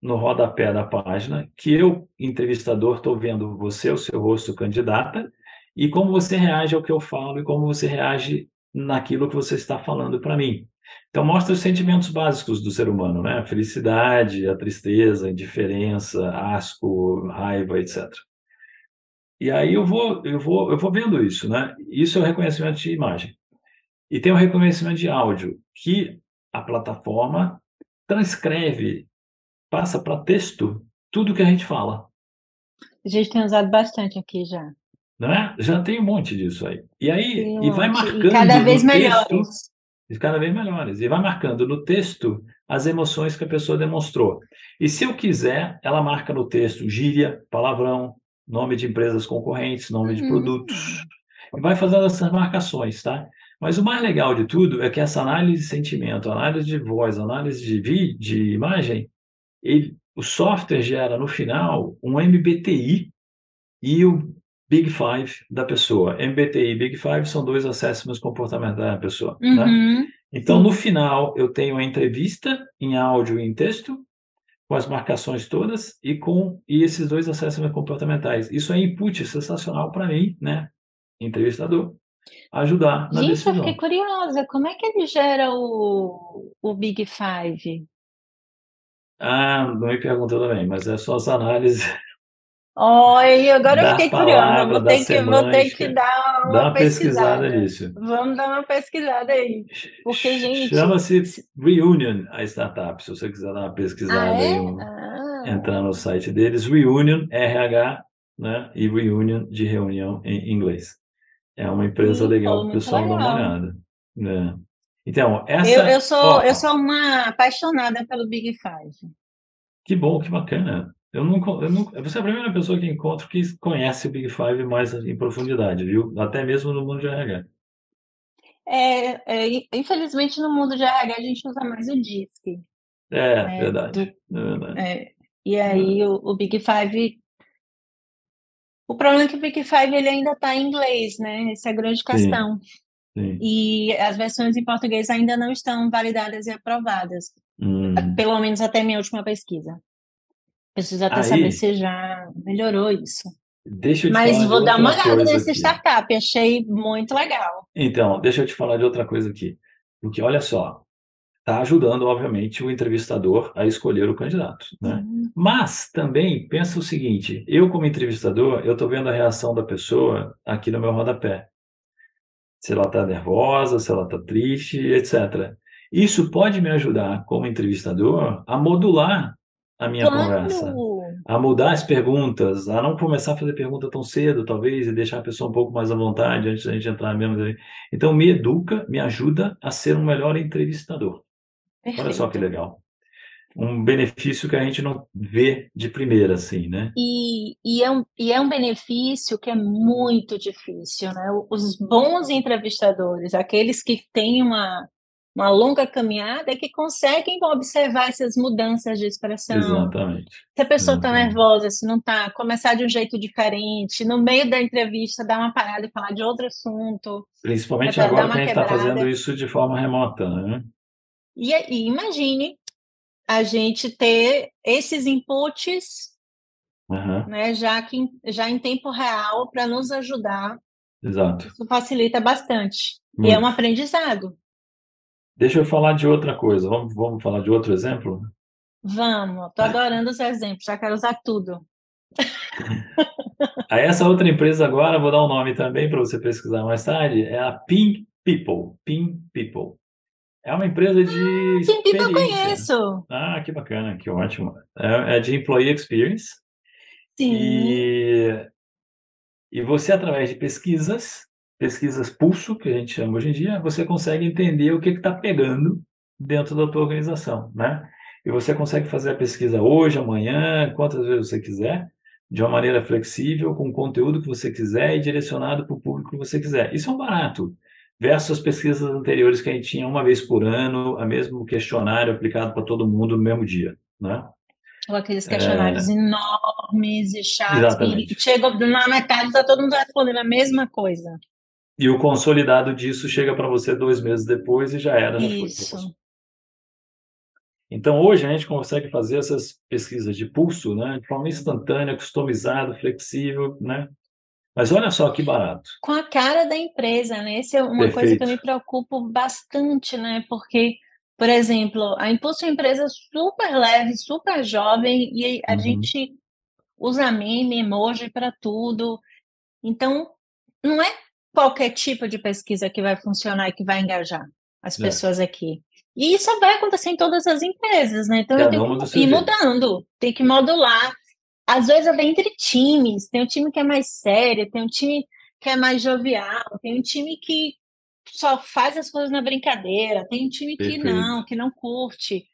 Speaker 3: no rodapé da página que eu, entrevistador, estou vendo você, o seu rosto candidata, e como você reage ao que eu falo e como você reage naquilo que você está falando para mim. Então mostra os sentimentos básicos do ser humano, né? A felicidade, a tristeza, a indiferença, asco, raiva, etc. E aí eu vou, eu vou, eu vou vendo isso, né? Isso é o reconhecimento de imagem. E tem o reconhecimento de áudio, que a plataforma transcreve, passa para texto tudo que a gente fala.
Speaker 2: A gente tem usado bastante aqui já.
Speaker 3: Né? Já tem um monte disso aí. E aí, um e vai marcando. E
Speaker 2: cada vez melhores.
Speaker 3: E cada vez melhores. E vai marcando no texto as emoções que a pessoa demonstrou. E se eu quiser, ela marca no texto gíria, palavrão, nome de empresas concorrentes, nome de uhum. produtos. E vai fazendo essas marcações, tá? Mas o mais legal de tudo é que essa análise de sentimento, análise de voz, análise de vídeo, de imagem, ele, o software gera no final um MBTI e o, Big Five da pessoa. MBTI e Big Five são dois assessments comportamentais da pessoa. Né?
Speaker 2: Uhum.
Speaker 3: Então, no final, eu tenho a entrevista em áudio e em texto, com as marcações todas e com e esses dois assessments comportamentais. Isso é input sensacional para mim, né? Entrevistador, ajudar na
Speaker 2: Gente, eu
Speaker 3: decisão.
Speaker 2: fiquei curiosa. Como é que ele gera o, o Big Five?
Speaker 3: Ah, não me perguntou também, mas é só as análises
Speaker 2: Olha, agora eu fiquei curiosa. Vou ter que, vou ter que dar uma
Speaker 3: uma pesquisada
Speaker 2: pesquisada.
Speaker 3: nisso.
Speaker 2: Vamos dar uma pesquisada aí. Porque, gente.
Speaker 3: Chama-se Reunion, a startup. Se você quiser dar uma
Speaker 2: Ah,
Speaker 3: pesquisada aí,
Speaker 2: é?
Speaker 3: um-
Speaker 2: Ah.
Speaker 3: entrar no site deles, Reunion, RH, né? E Reunion de reunião em inglês. É uma empresa
Speaker 2: Sim,
Speaker 3: legal para o pessoal dar uma olhada. né? Então, essa.
Speaker 2: Eu, eu sou,
Speaker 3: ó,
Speaker 2: eu sou uma apaixonada pelo Big Five.
Speaker 3: Que bom, que bacana. Eu nunca, eu você é a primeira pessoa que encontro que conhece o Big Five mais em profundidade, viu? Até mesmo no mundo de RH.
Speaker 2: É, é, in- infelizmente, no mundo de RH, a gente usa mais o DISC.
Speaker 3: É,
Speaker 2: É,
Speaker 3: verdade. É verdade.
Speaker 2: É, e aí, o, o Big Five. O problema é que o Big Five ele ainda está em inglês, né? Essa é a grande questão.
Speaker 3: Sim.
Speaker 2: E as versões em português ainda não estão validadas e aprovadas,
Speaker 3: Hum.
Speaker 2: pelo menos até minha última pesquisa. Preciso até
Speaker 3: Aí-
Speaker 2: saber se já melhorou isso.
Speaker 3: Deixa eu te
Speaker 2: Mas
Speaker 3: falar
Speaker 2: vou dar uma olhada nesse
Speaker 3: aqui.
Speaker 2: startup, achei muito legal.
Speaker 3: Então, deixa eu te falar de outra coisa aqui. Porque, olha só, está ajudando, obviamente, o entrevistador a escolher o candidato, né?
Speaker 2: Uhum.
Speaker 3: Mas também pensa o seguinte: eu, como entrevistador, eu estou vendo a reação da pessoa aqui no meu rodapé. Se ela está nervosa, se ela está triste, etc. Isso pode me ajudar, como entrevistador, a modular a minha conversa,
Speaker 2: Claro!
Speaker 3: a mudar as perguntas, a não começar a fazer pergunta tão cedo, talvez, e deixar a pessoa um pouco mais à vontade antes da gente entrar mesmo. Então, me educa, me ajuda a ser um melhor entrevistador. Olha só que
Speaker 2: Perfeito.
Speaker 3: legal. Um benefício que a gente não vê de primeira, assim, né?
Speaker 2: E, e, é um, e é um benefício que é muito difícil, né? Os bons entrevistadores, aqueles que têm uma, uma longa caminhada, é que conseguem observar essas mudanças de expressão.
Speaker 3: Exatamente.
Speaker 2: Se a pessoa está nervosa, se não está, começar de um jeito diferente, no meio da entrevista, dar uma parada e falar de outro assunto.
Speaker 3: Principalmente
Speaker 2: dar
Speaker 3: agora que a gente está fazendo isso de forma remota, né?
Speaker 2: E, e imagine a gente ter esses inputs,
Speaker 3: Aham,
Speaker 2: né, já que em- já em tempo real para nos ajudar.
Speaker 3: exato.
Speaker 2: Isso facilita bastante. E é
Speaker 3: Muito.
Speaker 2: um aprendizado.
Speaker 3: Deixa eu falar de outra coisa. Vamos, vamos falar de outro exemplo?
Speaker 2: Vamos, tô adorando os exemplos, já quero usar tudo.
Speaker 3: A essa outra empresa agora, vou dar um nome também para você pesquisar mais tarde, é a Pin People. Pin People. É uma empresa de
Speaker 2: Sim, Pipa eu
Speaker 3: experiência.
Speaker 2: conheço.
Speaker 3: Ah, que bacana, que ótimo. É, é de Employee Experience.
Speaker 2: Sim.
Speaker 3: E, e você, através de pesquisas, pesquisas pulso, que a gente chama hoje em dia, você consegue entender o que está pegando dentro da tua organização, né? E você consegue fazer a pesquisa hoje, amanhã, quantas vezes você quiser, de uma maneira flexível, com o conteúdo que você quiser e direcionado para o público que você quiser. Isso é um barato. Versus as pesquisas anteriores que a gente tinha uma vez por ano, a mesmo questionário aplicado para todo mundo no mesmo dia, né?
Speaker 2: Ou aqueles questionários enormes e chatos.
Speaker 3: Exatamente.
Speaker 2: E chega na metade, tá todo mundo respondendo a mesma coisa.
Speaker 3: E o consolidado disso chega para você dois meses depois e já era, já foi.
Speaker 2: Isso.
Speaker 3: Então, hoje a gente consegue fazer essas pesquisas de pulso, né, de forma instantânea, customizada, flexível, né? Mas olha só que barato.
Speaker 2: Com a cara da empresa, né? Essa é uma coisa que eu me
Speaker 3: Perfeito.
Speaker 2: preocupo bastante, né? Porque, por exemplo, a Impulso é uma empresa super leve, super jovem, e a
Speaker 3: Uhum.
Speaker 2: gente usa meme, emoji para tudo. Então, não é qualquer tipo de pesquisa que vai funcionar e que vai engajar as
Speaker 3: É.
Speaker 2: pessoas aqui. E isso vai acontecer em todas as empresas, né? Então, eu tenho que ir
Speaker 3: jeito.
Speaker 2: mudando, tem que modular. Às vezes é entre times, tem um time que é mais sério, tem um time que é mais jovial, tem um time que só faz as coisas na brincadeira, tem um time que
Speaker 3: Perfeito.
Speaker 2: não, que não curte.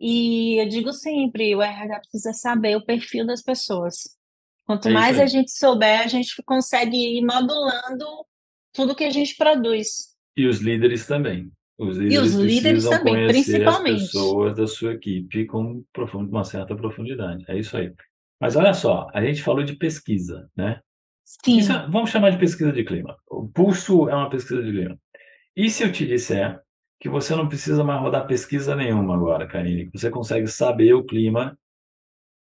Speaker 2: E eu digo sempre, o RH precisa saber o perfil das pessoas. Quanto
Speaker 3: É
Speaker 2: mais a gente souber, a gente consegue ir modulando tudo que a gente produz.
Speaker 3: E os líderes também. Os
Speaker 2: E
Speaker 3: líderes
Speaker 2: os líderes também,
Speaker 3: conhecer as
Speaker 2: principalmente.
Speaker 3: pessoas da sua equipe com profundo- uma certa profundidade. É isso aí. Mas olha só, a gente falou de pesquisa, né? Sim. Isso, é, vamos chamar de pesquisa de clima. O pulso é uma pesquisa de clima. E se eu te disser que você não precisa mais rodar pesquisa nenhuma agora, Karine, você consegue saber o clima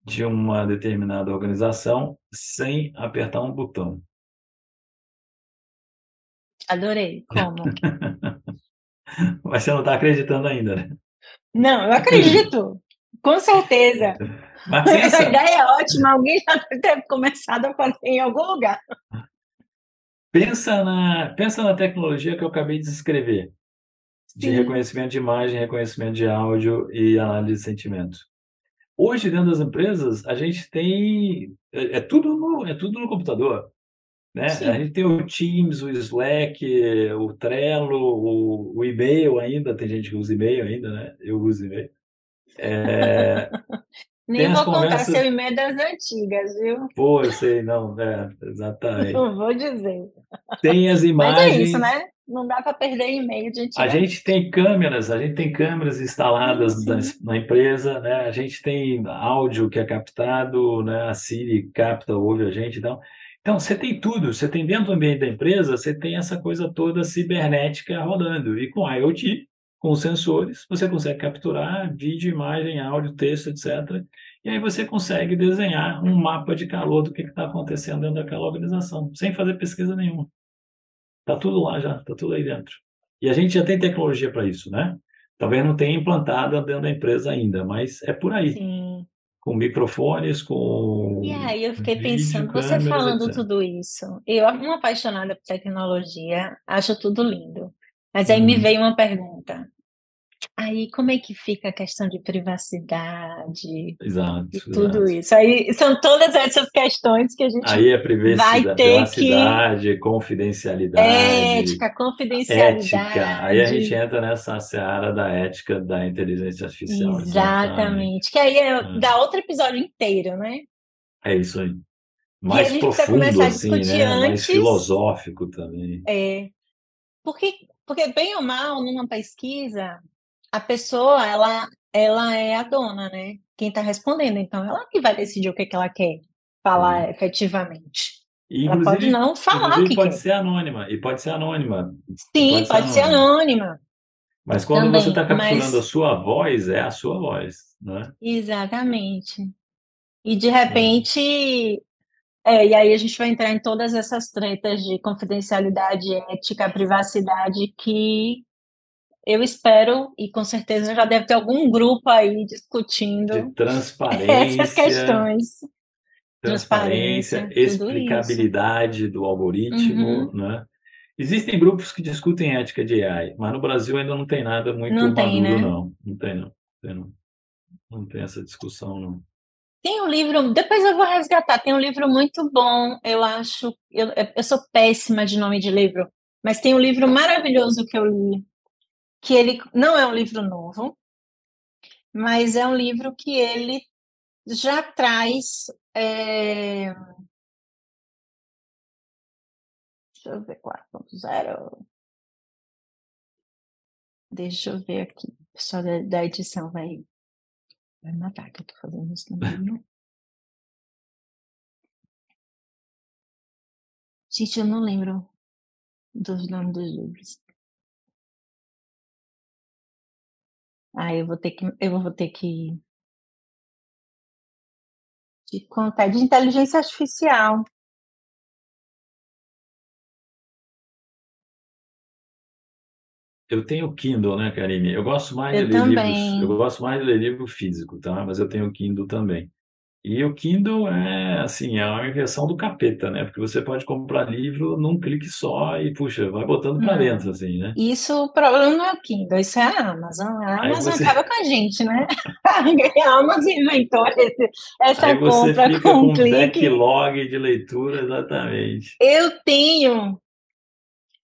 Speaker 3: de uma determinada organização sem apertar um botão.
Speaker 2: Adorei. Como?
Speaker 3: Mas você não está acreditando ainda, né?
Speaker 2: Não, eu acredito. Com certeza. Mas. Essa ideia é ótima. Alguém já deve começado a fazer em algum lugar.
Speaker 3: Pensa na, pensa na tecnologia que eu acabei de descrever. De Sim. reconhecimento de imagem, reconhecimento de áudio e análise de sentimento. Hoje, dentro das empresas, a gente tem. É, é tudo, no, é tudo no computador. Né? A gente tem o Teams, o Slack, o Trello, o, o e-mail ainda, tem gente que usa e-mail ainda, né? Eu uso e-mail. É,
Speaker 2: Nem vou contar seu e-mail das antigas, viu?
Speaker 3: Pô, eu sei, não, é, exatamente.
Speaker 2: Não vou dizer.
Speaker 3: Tem as imagens.
Speaker 2: Mas é isso, né? Não dá para perder e-mail de
Speaker 3: A gente tem câmeras, a gente tem câmeras instaladas na, na, empresa, né? A gente tem áudio que é captado, né? A Siri capta, ouve a gente, então. Então, você tem tudo, você tem dentro do ambiente da empresa, você tem essa coisa toda cibernética rodando. E com IoT, com sensores, você consegue capturar vídeo, imagem, áudio, texto, etc. E aí você consegue desenhar um mapa de calor do que está acontecendo dentro daquela organização, sem fazer pesquisa nenhuma. Está tudo lá já, está tudo aí dentro. E a gente já tem tecnologia para isso, né? Talvez não tenha implantada dentro da empresa ainda, mas é por aí. Sim. Com microfones, com.
Speaker 2: E aí eu fiquei vídeo, pensando, você falando etc. tudo isso, eu, uma apaixonada por tecnologia, acho tudo lindo. Mas aí hum. me uhum. veio uma pergunta. Aí, como é que fica a questão de privacidade
Speaker 3: exato,
Speaker 2: e tudo exato. isso? Aí são todas essas questões que a gente
Speaker 3: Aí é privacidade, vai ter privacidade, que... confidencialidade,
Speaker 2: ética, confidencialidade.
Speaker 3: Ética. Aí a gente entra nessa seara da ética da inteligência artificial.
Speaker 2: Exatamente. Que aí é, é. dá outro episódio inteiro, né?
Speaker 3: É isso aí. Mais profundo, assim, né? Antes, mais filosófico também.
Speaker 2: É. Porque, porque, bem ou mal, numa pesquisa, a pessoa, ela, ela é a dona, né? Quem está respondendo. Então, ela que vai decidir o que, que ela quer falar efetivamente. E, ela pode não falar o que
Speaker 3: pode
Speaker 2: quer.
Speaker 3: ser anônima. E pode ser anônima.
Speaker 2: Sim, pode, pode ser, anônima. anônima.
Speaker 3: Mas quando Também, você está capturando mas... a sua voz, é a sua voz, né?
Speaker 2: Exatamente. E de repente, é, e aí a gente vai entrar em todas essas tretas de confidencialidade, ética, privacidade que eu espero, e com certeza já deve ter algum grupo aí discutindo
Speaker 3: de transparência,
Speaker 2: essas questões.
Speaker 3: Transparência, transparência explicabilidade do algoritmo, uhum. né? Existem grupos que discutem ética de AI, mas no Brasil ainda não tem nada muito não maduro, tem, né? não. Não tem, não. Tem, não. Não tem essa discussão, não.
Speaker 2: Tem um livro, depois eu vou resgatar, tem um livro muito bom, eu acho, eu, eu sou péssima de nome de livro, mas tem um livro maravilhoso que eu li, que ele não é um livro novo, mas é um livro que ele já traz. É... Deixa eu ver 4.0. Deixa eu ver aqui. O pessoal da, da edição vai, vai matar que eu estou fazendo isso no meio. Gente, eu não lembro dos nomes dos livros. Ah, eu vou ter que, eu vou ter que te contar de inteligência artificial.
Speaker 3: Eu tenho Kindle, né, Karine? Eu gosto mais eu de ler também. livros. Eu gosto mais de ler livro físico, tá? Mas eu tenho Kindle também. E o Kindle é assim, é uma invenção do capeta, né? Porque você pode comprar livro num clique só e, puxa, vai botando para hum. dentro, assim, né?
Speaker 2: Isso, o problema não é o Kindle, isso é a Amazon. A Amazon você... acaba com a gente, né? a Amazon inventou esse, essa Aí
Speaker 3: você
Speaker 2: compra
Speaker 3: fica
Speaker 2: com, um clique.
Speaker 3: backlog de leitura, exatamente.
Speaker 2: Eu tenho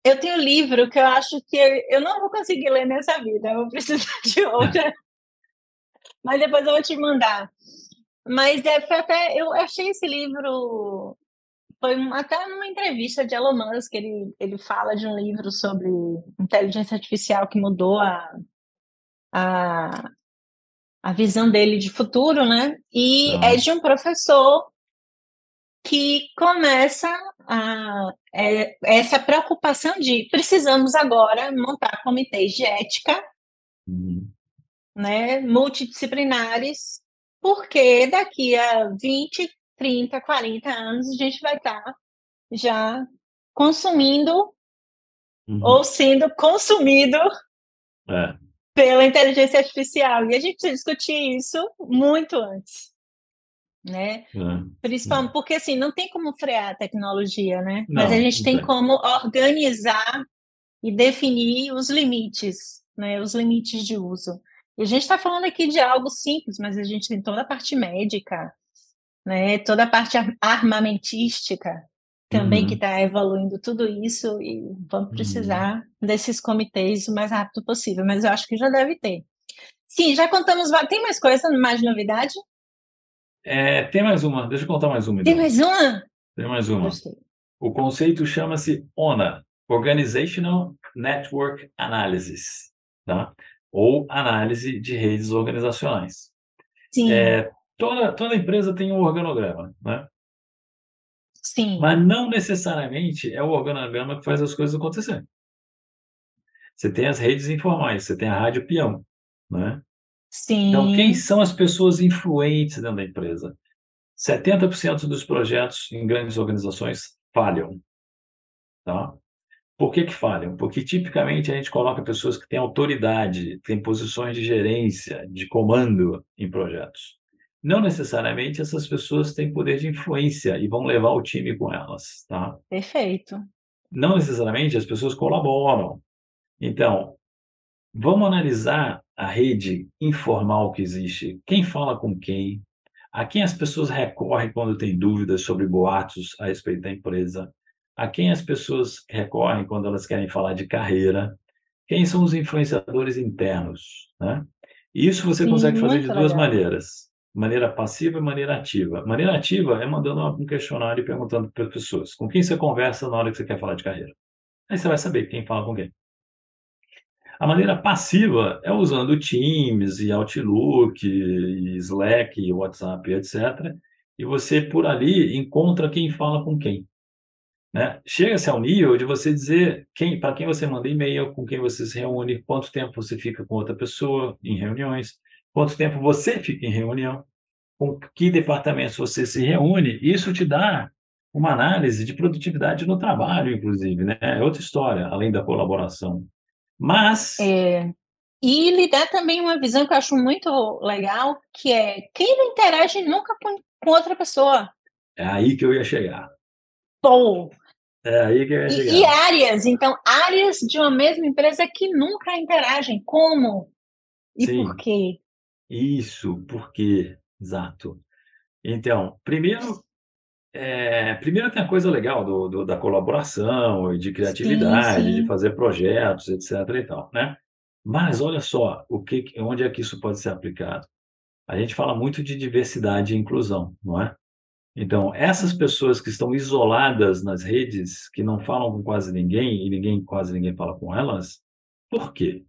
Speaker 2: eu tenho livro que eu acho que eu não vou conseguir ler nessa vida, eu vou precisar de outra. Mas depois eu vou te mandar. Mas é, foi até, eu achei esse livro, foi até numa entrevista de Elon Musk, ele, ele fala de um livro sobre inteligência artificial que mudou a, a, a visão dele de futuro, né? E ah. é de um professor que começa a, é, essa preocupação de precisamos agora montar comitês de ética uhum. né, multidisciplinares, porque daqui a 20, 30, 40 anos a gente vai estar já consumindo uhum. ou sendo consumido é. pela inteligência artificial. E a gente precisa discutir isso muito antes né? É, Principalmente é. porque assim não tem como frear a tecnologia, né? Não, Mas a gente tem, tem como organizar e definir os limites, né? Os limites de uso. E a gente está falando aqui de algo simples, mas a gente tem toda a parte médica, né? Toda a parte armamentística também uhum. que está evoluindo tudo isso e vamos precisar uhum. desses comitês o mais rápido possível. Mas eu acho que já deve ter. Sim, já contamos. Tem mais coisa, mais novidade?
Speaker 3: É, tem mais uma, deixa eu contar mais uma.
Speaker 2: Tem então. mais uma?
Speaker 3: Tem mais uma. Gostei. O conceito chama-se ONA, Organizational Network Analysis, tá? Ou análise de redes organizacionais.
Speaker 2: Sim.
Speaker 3: É, toda, toda empresa tem um organograma, né?
Speaker 2: Sim.
Speaker 3: Mas não necessariamente é o organograma que faz as coisas acontecerem. Você tem as redes informais, você tem a rádio peão, né?
Speaker 2: Sim.
Speaker 3: Então, quem são as pessoas influentes dentro da empresa? 70% dos projetos em grandes organizações falham. Tá? Por que, que falham? Porque tipicamente a gente coloca pessoas que têm autoridade, têm posições de gerência, de comando em projetos. Não necessariamente essas pessoas têm poder de influência e vão levar o time com elas. Tá?
Speaker 2: Perfeito.
Speaker 3: Não necessariamente as pessoas colaboram. Então, vamos analisar a rede informal que existe, quem fala com quem, a quem as pessoas recorrem quando têm dúvidas sobre boatos a respeito da empresa, a quem as pessoas recorrem quando elas querem falar de carreira, quem são os influenciadores internos, né? Isso você Sim, consegue fazer de duas legal. maneiras, maneira passiva e maneira ativa. Maneira ativa é mandando um questionário e perguntando para as pessoas com quem você conversa na hora que você quer falar de carreira. Aí você vai saber quem fala com quem. A maneira passiva é usando Teams e Outlook, e Slack, e WhatsApp, etc. E você, por ali, encontra quem fala com quem. Né? Chega-se ao nível de você dizer quem, para quem você manda e-mail, com quem você se reúne, quanto tempo você fica com outra pessoa em reuniões, quanto tempo você fica em reunião, com que departamentos você se reúne. Isso te dá uma análise de produtividade no trabalho, inclusive, né? É outra história, além da colaboração. Mas.
Speaker 2: É, e lhe dá também uma visão que eu acho muito legal, que é quem não interage nunca com, com outra pessoa.
Speaker 3: É aí que eu ia chegar.
Speaker 2: Pô!
Speaker 3: É aí que.
Speaker 2: E, e áreas, então, áreas de uma mesma empresa que nunca interagem. Como? E Sim. por quê?
Speaker 3: Isso, por quê? Exato. Então, primeiro, é, primeiro tem a coisa legal do, do, da colaboração e de criatividade, sim, sim. de fazer projetos, etc. e tal, né? Mas olha só, o que, onde é que isso pode ser aplicado? A gente fala muito de diversidade e inclusão, não é? Então, essas pessoas que estão isoladas nas redes, que não falam com quase ninguém e ninguém quase ninguém fala com elas, por quê?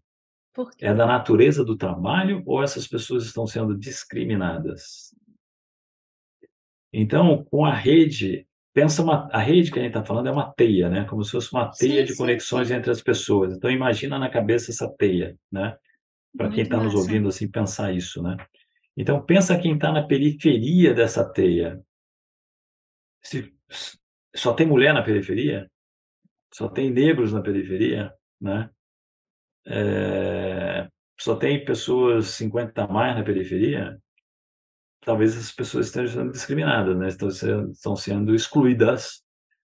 Speaker 2: Por quê?
Speaker 3: É da natureza do trabalho ou essas pessoas estão sendo discriminadas? Então, com a rede, pensa uma, a rede que a gente está falando é uma teia, né? Como se fosse uma teia sim, de sim, conexões sim. entre as pessoas. Então, imagina na cabeça essa teia, né? Para quem está nos ouvindo assim pensar isso, né? Então, pensa quem está na periferia dessa teia. Se só tem mulher na periferia, só tem negros na periferia, né? É, só tem pessoas 50 a mais na periferia, talvez as pessoas estejam sendo discriminadas, né? Estão sendo, estão sendo excluídas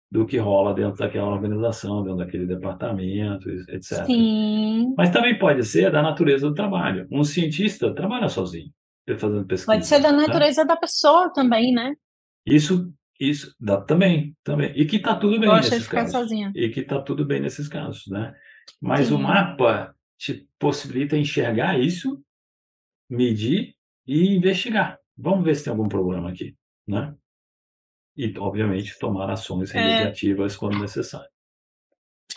Speaker 3: do que rola dentro daquela organização, dentro daquele departamento, etc.
Speaker 2: Sim.
Speaker 3: Mas também pode ser da natureza do trabalho. Um cientista trabalha sozinho, fazendo pesquisa.
Speaker 2: Pode ser da né? natureza né? da pessoa também, né?
Speaker 3: Isso, isso dá também, também. E que está tudo bem
Speaker 2: Gosta
Speaker 3: nesses
Speaker 2: de ficar
Speaker 3: casos.
Speaker 2: Sozinha.
Speaker 3: E que está tudo bem nesses casos, né? Mas Sim. o mapa te possibilita enxergar isso, medir e investigar vamos ver se tem algum problema aqui, né? E, obviamente, tomar ações remediativas é. quando necessário.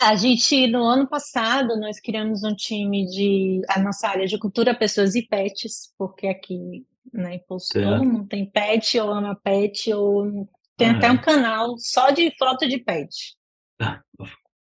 Speaker 2: A gente, no ano passado, nós criamos um time de a nossa área de cultura, pessoas e pets, porque aqui na Impulso todo mundo tem pet, ou ama pet, ou Tem até um canal só de foto de pet.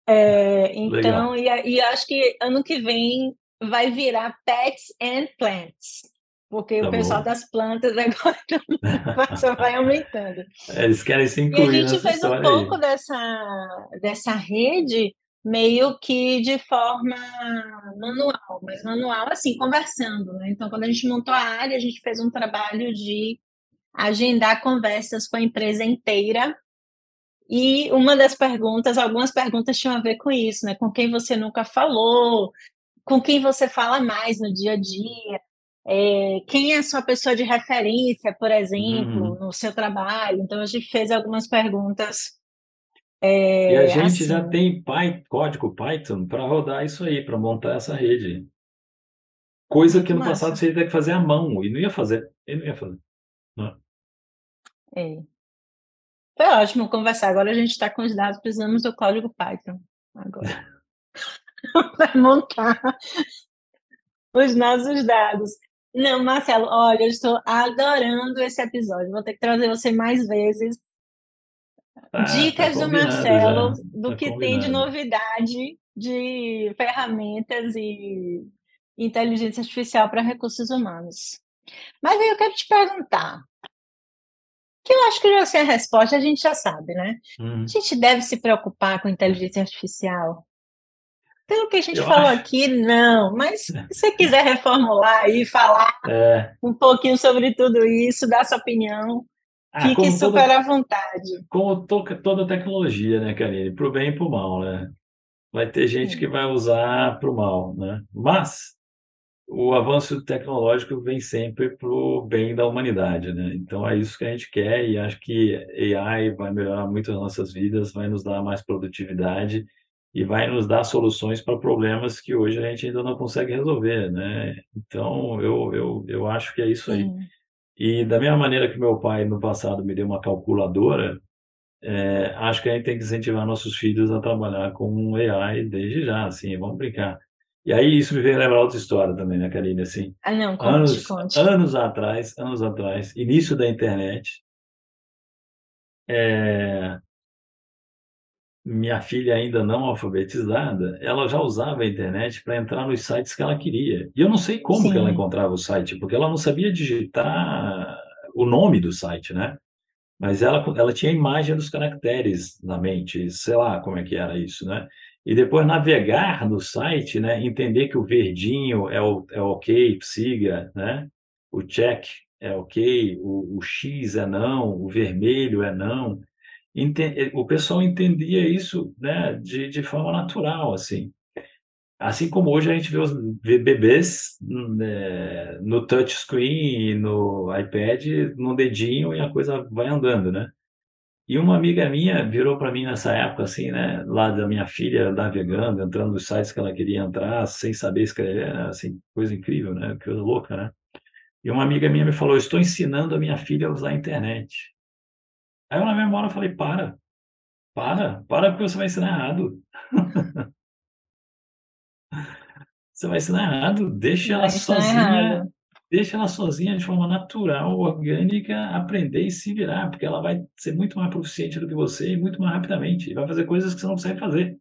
Speaker 2: É, então, e, e acho que ano que vem vai virar Pets and Plants, porque tá o pessoal bom. das plantas agora só vai aumentando.
Speaker 3: É, eles querem se incluir.
Speaker 2: E a gente fez um pouco dessa, dessa rede meio que de forma manual, mas manual assim, conversando, né? Então, quando a gente montou a área, a gente fez um trabalho de agendar conversas com a empresa inteira. E uma das perguntas, algumas perguntas tinham a ver com isso, né? Com quem você nunca falou, com quem você fala mais no dia a dia, é, quem é a sua pessoa de referência, por exemplo, uhum. no seu trabalho. Então, a gente fez algumas perguntas
Speaker 3: é, e a gente assim. já tem Python, código Python para rodar isso aí, para montar essa rede. Coisa que no passado você ia ter que fazer à mão, e não ia fazer. Ele não ia fazer. Não.
Speaker 2: É. Foi ótimo conversar. Agora a gente está com os dados, precisamos do código Python. Agora. para montar os nossos dados. Não, Marcelo, olha, eu estou adorando esse episódio. Vou ter que trazer você mais vezes Tá, Dicas tá do Marcelo já. do tá que combinado. tem de novidade de ferramentas e inteligência artificial para recursos humanos. Mas aí eu quero te perguntar, que eu acho que já sei a resposta, a gente já sabe, né? Hum. A gente deve se preocupar com inteligência artificial? Pelo que a gente eu falou acho... aqui, não. Mas se você quiser reformular e falar é. um pouquinho sobre tudo isso, dar sua opinião, ah, Fique super toda, à vontade.
Speaker 3: Como to, toda tecnologia, né, Karine? Para o bem e para o mal, né? Vai ter gente que vai usar para o mal, né? Mas o avanço tecnológico vem sempre para o bem da humanidade, né? Então é isso que a gente quer e acho que AI vai melhorar muito as nossas vidas, vai nos dar mais produtividade e vai nos dar soluções para problemas que hoje a gente ainda não consegue resolver, né? Então eu, eu, eu acho que é isso aí. Sim. E da mesma maneira que meu pai no passado me deu uma calculadora, é, acho que a gente tem que incentivar nossos filhos a trabalhar com AI desde já, assim, vamos brincar. E aí isso me veio lembrar outra história também, né, Karine? Assim,
Speaker 2: ah, não, conte,
Speaker 3: anos,
Speaker 2: conte.
Speaker 3: anos atrás, anos atrás, início da internet, é, minha filha ainda não alfabetizada, ela já usava a internet para entrar nos sites que ela queria. E eu não sei como Sim. que ela encontrava o site, porque ela não sabia digitar o nome do site, né? Mas ela, ela tinha a imagem dos caracteres na mente, sei lá como é que era isso, né? E depois navegar no site, né? Entender que o verdinho é, o, é ok, siga, né? O check é ok, o, o X é não, o vermelho é não o pessoal entendia isso né, de, de forma natural, assim. Assim como hoje a gente vê os bebês né, no touchscreen, no iPad, no dedinho e a coisa vai andando, né? E uma amiga minha virou para mim nessa época, assim, né? Lá da minha filha navegando, entrando nos sites que ela queria entrar, sem saber escrever, assim, coisa incrível, né? Coisa louca, né? E uma amiga minha me falou: Estou ensinando a minha filha a usar a internet. Aí eu na mesma hora falei, para, para, para porque você vai ensinar errado. você vai ensinar errado, deixa ela sozinha, deixa ela sozinha de forma natural, orgânica, aprender e se virar, porque ela vai ser muito mais proficiente do que você e muito mais rapidamente, e vai fazer coisas que você não consegue fazer.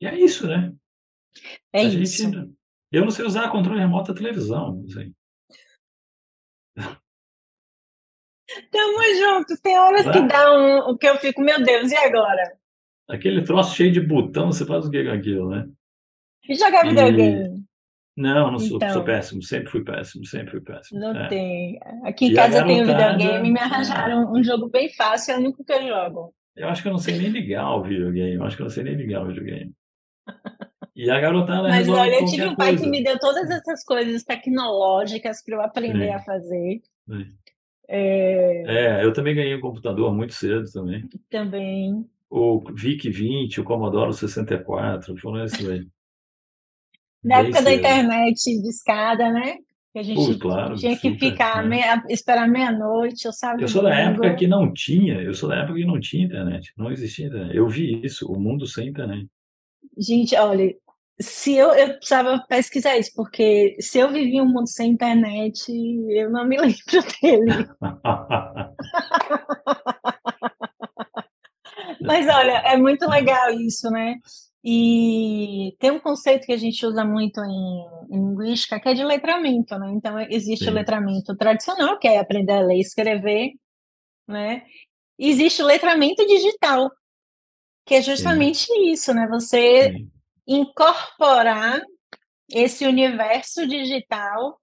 Speaker 3: E é isso, né?
Speaker 2: É a isso. Gente,
Speaker 3: eu não sei usar controle remoto da televisão, não sei.
Speaker 2: Tamo junto. Tem horas que dá um, o que eu fico, meu Deus, e agora?
Speaker 3: Aquele troço cheio de botão, você faz o que com aquilo, né?
Speaker 2: E jogar videogame?
Speaker 3: Não, não sou, então, sou péssimo, sempre fui péssimo, sempre fui péssimo.
Speaker 2: Não é. tem. Aqui em e casa tem um videogame, me arranjaram um jogo bem fácil, é o único que eu jogo.
Speaker 3: Eu acho que eu não sei nem ligar o videogame, eu acho que eu não sei nem ligar o videogame. E a garotada
Speaker 2: Mas olha, eu tive um pai coisa. que me deu todas essas coisas tecnológicas para eu aprender a fazer.
Speaker 3: É... é, eu também ganhei um computador muito cedo também.
Speaker 2: Também.
Speaker 3: O VIC-20, o Commodore 64, foram esses aí.
Speaker 2: Na época da internet de escada, né? Que a gente
Speaker 3: claro,
Speaker 2: tinha que super, ficar, meia, esperar meia-noite, eu sabe?
Speaker 3: Eu sou da época que não tinha, eu sou da época que não tinha internet, não existia internet. Eu vi isso, o mundo sem internet.
Speaker 2: Gente, olha, se eu, eu precisava pesquisar isso, porque se eu vivia um mundo sem internet, eu não me lembro dele. Mas olha, é muito legal isso, né? E tem um conceito que a gente usa muito em, em linguística, que é de letramento, né? Então, existe Sim. o letramento tradicional, que é aprender a ler e escrever, né? E existe o letramento digital, que é justamente Sim. isso, né? Você Sim. incorporar esse universo digital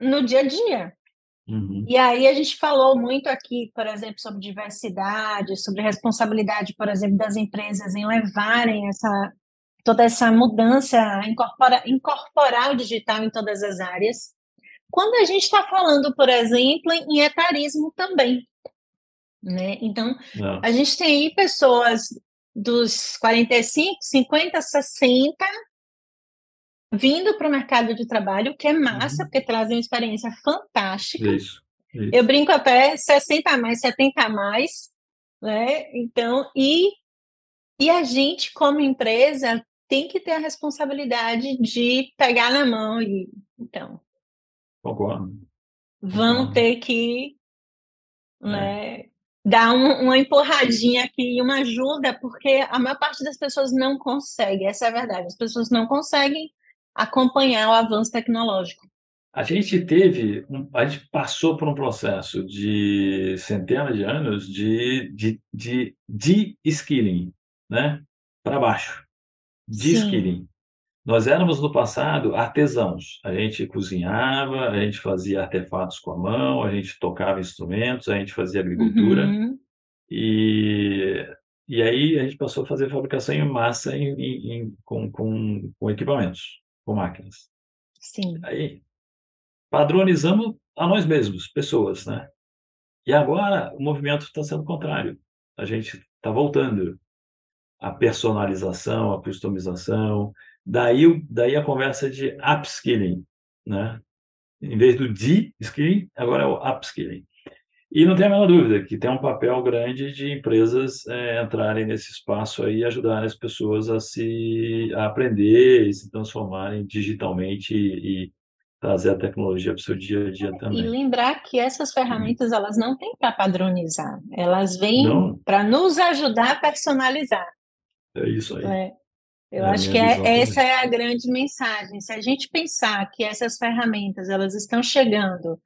Speaker 2: no dia a dia. Uhum. E aí a gente falou muito aqui, por exemplo, sobre diversidade, sobre responsabilidade, por exemplo, das empresas em levarem essa toda essa mudança, incorpora, incorporar o digital em todas as áreas. Quando a gente está falando, por exemplo, em etarismo também, né? Então, Não. A gente tem aí pessoas dos 45, 50, 60 vindo para o mercado de trabalho, que é massa, uhum. porque trazem uma experiência fantástica.
Speaker 3: Isso, isso.
Speaker 2: Eu brinco até 60 a mais, 70 a mais, né? Então, e, e a gente, como empresa, tem que ter a responsabilidade de pegar na mão e então.
Speaker 3: Concordo.
Speaker 2: Vamos ter que né, é. dar um, uma empurradinha aqui, uma ajuda, porque a maior parte das pessoas não consegue, essa é a verdade. As pessoas não conseguem acompanhar o avanço tecnológico.
Speaker 3: A gente teve, a gente passou por um processo de centenas de anos de, de, de, de skilling, né? Para baixo. De skilling. Nós éramos no passado artesãos. A gente cozinhava, a gente fazia artefatos com a mão, a gente tocava instrumentos, a gente fazia agricultura. Uhum. E, e aí a gente passou a fazer fabricação em massa em, em, em, com, com, com equipamentos com máquinas.
Speaker 2: Sim.
Speaker 3: Aí padronizamos a nós mesmos, pessoas, né? E agora o movimento está sendo contrário. A gente está voltando à personalização, à customização. Daí, daí a conversa de upskilling, né? Em vez do de-skilling, agora é o upskilling. E não tem a menor dúvida que tem um papel grande de empresas é, entrarem nesse espaço aí e ajudarem as pessoas a se a aprender e se transformarem digitalmente e, e trazer a tecnologia para o seu dia a dia também.
Speaker 2: E lembrar que essas ferramentas elas não têm para padronizar, elas vêm para nos ajudar a personalizar.
Speaker 3: É isso aí. É.
Speaker 2: Eu é acho que é, essa é a grande mensagem. Se a gente pensar que essas ferramentas elas estão chegando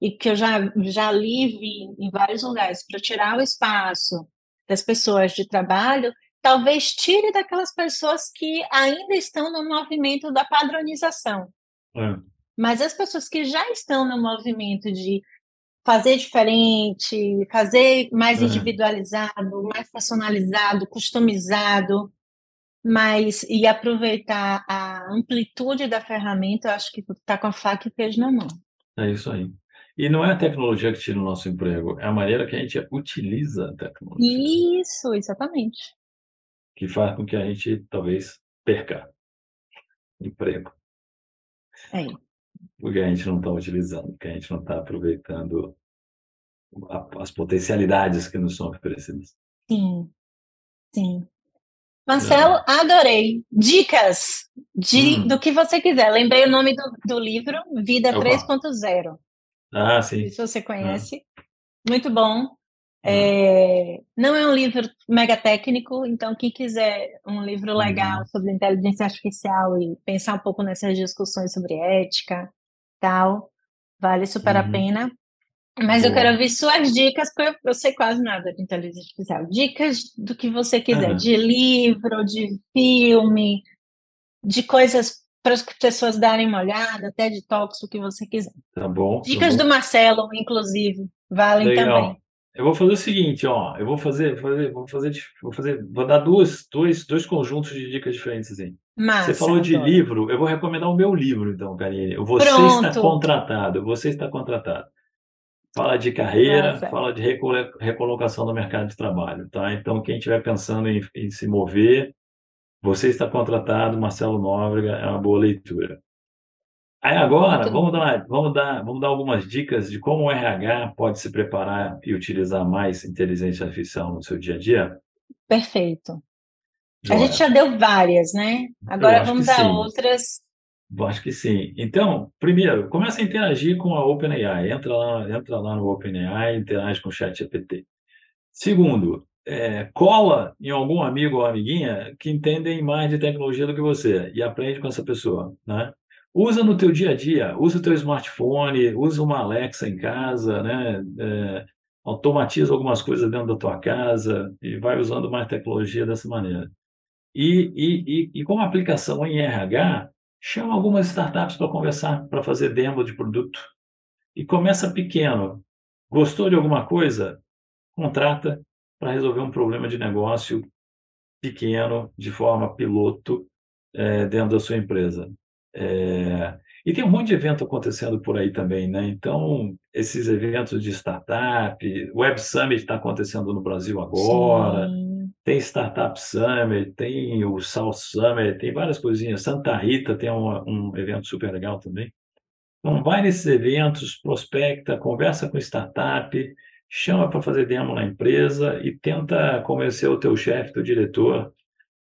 Speaker 2: e que eu já, já li vi em vários lugares para tirar o espaço das pessoas de trabalho, talvez tire daquelas pessoas que ainda estão no movimento da padronização. É. Mas as pessoas que já estão no movimento de fazer diferente, fazer mais é. individualizado, mais personalizado, customizado, mas e aproveitar a amplitude da ferramenta, eu acho que está com a faca e o queijo na mão.
Speaker 3: É isso aí. E não é a tecnologia que tira o nosso emprego, é a maneira que a gente utiliza a tecnologia.
Speaker 2: Isso, exatamente.
Speaker 3: Que faz com que a gente talvez perca emprego.
Speaker 2: É.
Speaker 3: Porque a gente não está utilizando, porque a gente não está aproveitando as potencialidades que nos são oferecidas.
Speaker 2: Sim, sim. Marcelo, é. adorei. Dicas de, hum. do que você quiser. Lembrei o nome do, do livro, Vida 3.0.
Speaker 3: Ah, sim.
Speaker 2: Se você conhece. Ah. Muito bom. É, não é um livro mega técnico, então quem quiser um livro legal uhum. sobre inteligência artificial e pensar um pouco nessas discussões sobre ética, tal, vale super uhum. a pena. Mas Boa. eu quero ouvir suas dicas, porque eu, sei quase nada de inteligência artificial. Dicas do que você quiser, uhum. de livro, de filme, de coisas para as pessoas darem uma olhada, até de toques, o que você quiser.
Speaker 3: Tá bom.
Speaker 2: Dicas
Speaker 3: tá
Speaker 2: bom. do Marcelo, inclusive, valem Legal. também.
Speaker 3: Eu vou fazer o seguinte, ó, eu vou fazer, fazer, vou fazer, vou fazer, vou dar duas, dois, dois conjuntos de dicas diferentes assim.
Speaker 2: Massa,
Speaker 3: você falou de adoro. livro, eu vou recomendar o meu livro, então, Karine. Você Pronto. está contratado, você está contratado. Fala de carreira, fala de recolocação no mercado de trabalho, tá? Então, quem estiver pensando em, em se mover, você está contratado, Marcelo Nóbrega, é uma boa leitura. Aí agora, vamos dar, vamos, dar, vamos dar algumas dicas de como o RH pode se preparar e utilizar mais inteligência artificial no seu dia a dia?
Speaker 2: Perfeito. A gente já deu várias, né? Agora vamos dar sim. outras.
Speaker 3: Eu acho que sim. Então, primeiro, começa a interagir com a OpenAI. Entra lá, entra lá no OpenAI, interage com o ChatGPT. Segundo, é, cola em algum amigo ou amiguinha que entendem mais de tecnologia do que você e aprende com essa pessoa, né? Usa no teu dia a dia, usa o teu smartphone, usa uma Alexa em casa, né? É, automatiza algumas coisas dentro da tua casa e vai usando mais tecnologia dessa maneira. E, e, e, e como aplicação em RH, chama algumas startups para conversar, para fazer demo de produto. E começa pequeno. Gostou de alguma coisa? Contrata para resolver um problema de negócio pequeno, de forma piloto, é, dentro da sua empresa. É, e tem um monte de evento acontecendo por aí também, né? Então, esses eventos de startup, Web Summit está acontecendo no Brasil agora, Sim. tem Startup Summit, tem o South Summit, tem várias coisinhas. Santa Rita tem um, um evento super legal também. Então, vai nesses eventos, prospecta, conversa com startup, chama para fazer demo na empresa e tenta convencer o teu chefe, teu diretor,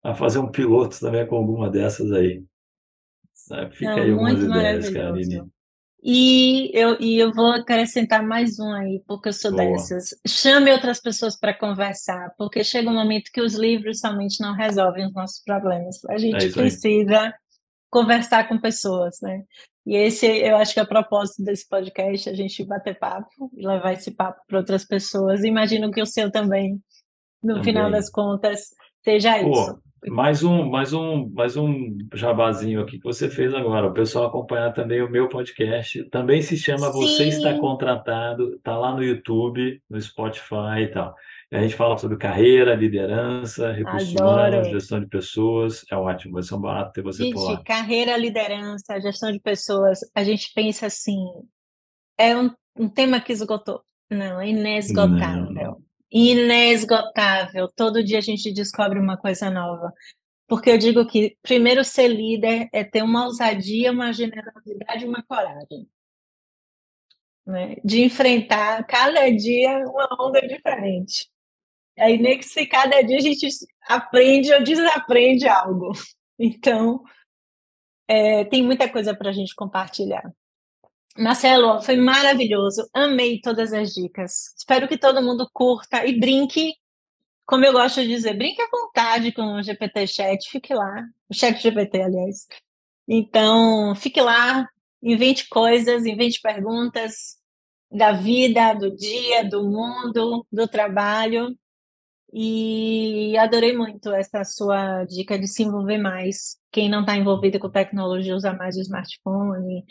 Speaker 3: a fazer um piloto também com alguma dessas aí. Fica Não, aí algumas ideias, Karine.
Speaker 2: E eu, e eu vou acrescentar mais um aí, porque eu sou Boa. dessas. Chame outras pessoas para conversar, porque chega um momento que os livros somente não resolvem os nossos problemas. A gente é precisa conversar com pessoas, né? E esse, eu acho que é o propósito desse podcast, a gente bater papo e levar esse papo para outras pessoas. Imagino que o seu também, no também. final das contas, seja Pô, isso.
Speaker 3: Mais um, mais um, mais um jabazinho aqui que você fez agora. O pessoal acompanhar também o meu podcast. Também se chama Sim. Você Está Contratado. Está lá no YouTube, no Spotify e tal. A gente fala sobre carreira, liderança, recursos Adoro. humanos, gestão de pessoas. É ótimo, vai ser um barato ter você
Speaker 2: gente,
Speaker 3: por lá.
Speaker 2: Carreira, liderança, gestão de pessoas. A gente pensa assim, é um, um tema que esgotou. Não, é inesgotável. Não, inesgotável. Todo dia a gente descobre uma coisa nova. Porque eu digo que primeiro ser líder é ter uma ousadia, uma generosidade uma coragem. Né? De enfrentar cada dia uma onda diferente. Aí nem que se cada dia a gente aprende ou desaprende algo. Então, é, tem muita coisa para a gente compartilhar. Marcelo, foi maravilhoso. Amei todas as dicas. Espero que todo mundo curta e brinque. Como eu gosto de dizer, brinque à vontade com o GPT Chat, fique lá. O Chat GPT, aliás. Então, fique lá, invente coisas, invente perguntas da vida, do dia, do mundo, do trabalho. E adorei muito essa sua dica de se envolver mais. Quem não está envolvido com tecnologia, usa mais o smartphone,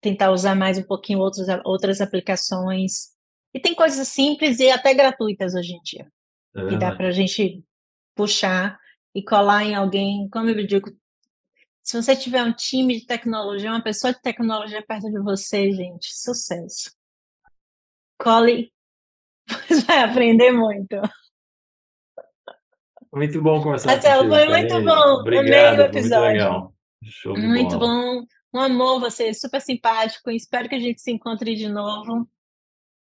Speaker 2: tentar usar mais um pouquinho outros, outras aplicações. E tem coisas simples e até gratuitas hoje em dia. É que dá para a gente puxar e colar em alguém. Como eu digo, se você tiver um time de tecnologia, uma pessoa de tecnologia perto de você, gente, sucesso. Cole, você vai aprender muito.
Speaker 3: Muito bom conversar Marcelo,
Speaker 2: contigo. Foi muito bom. Obrigado, Amei o episódio. Muito, muito bom. Um amor, você é super simpático. Espero que a gente se encontre de novo.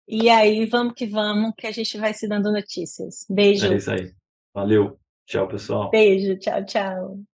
Speaker 2: E aí, vamos que vamos, que a gente vai se dando notícias. Beijo.
Speaker 3: É isso aí. Valeu. Tchau, pessoal.
Speaker 2: Beijo. Tchau, tchau.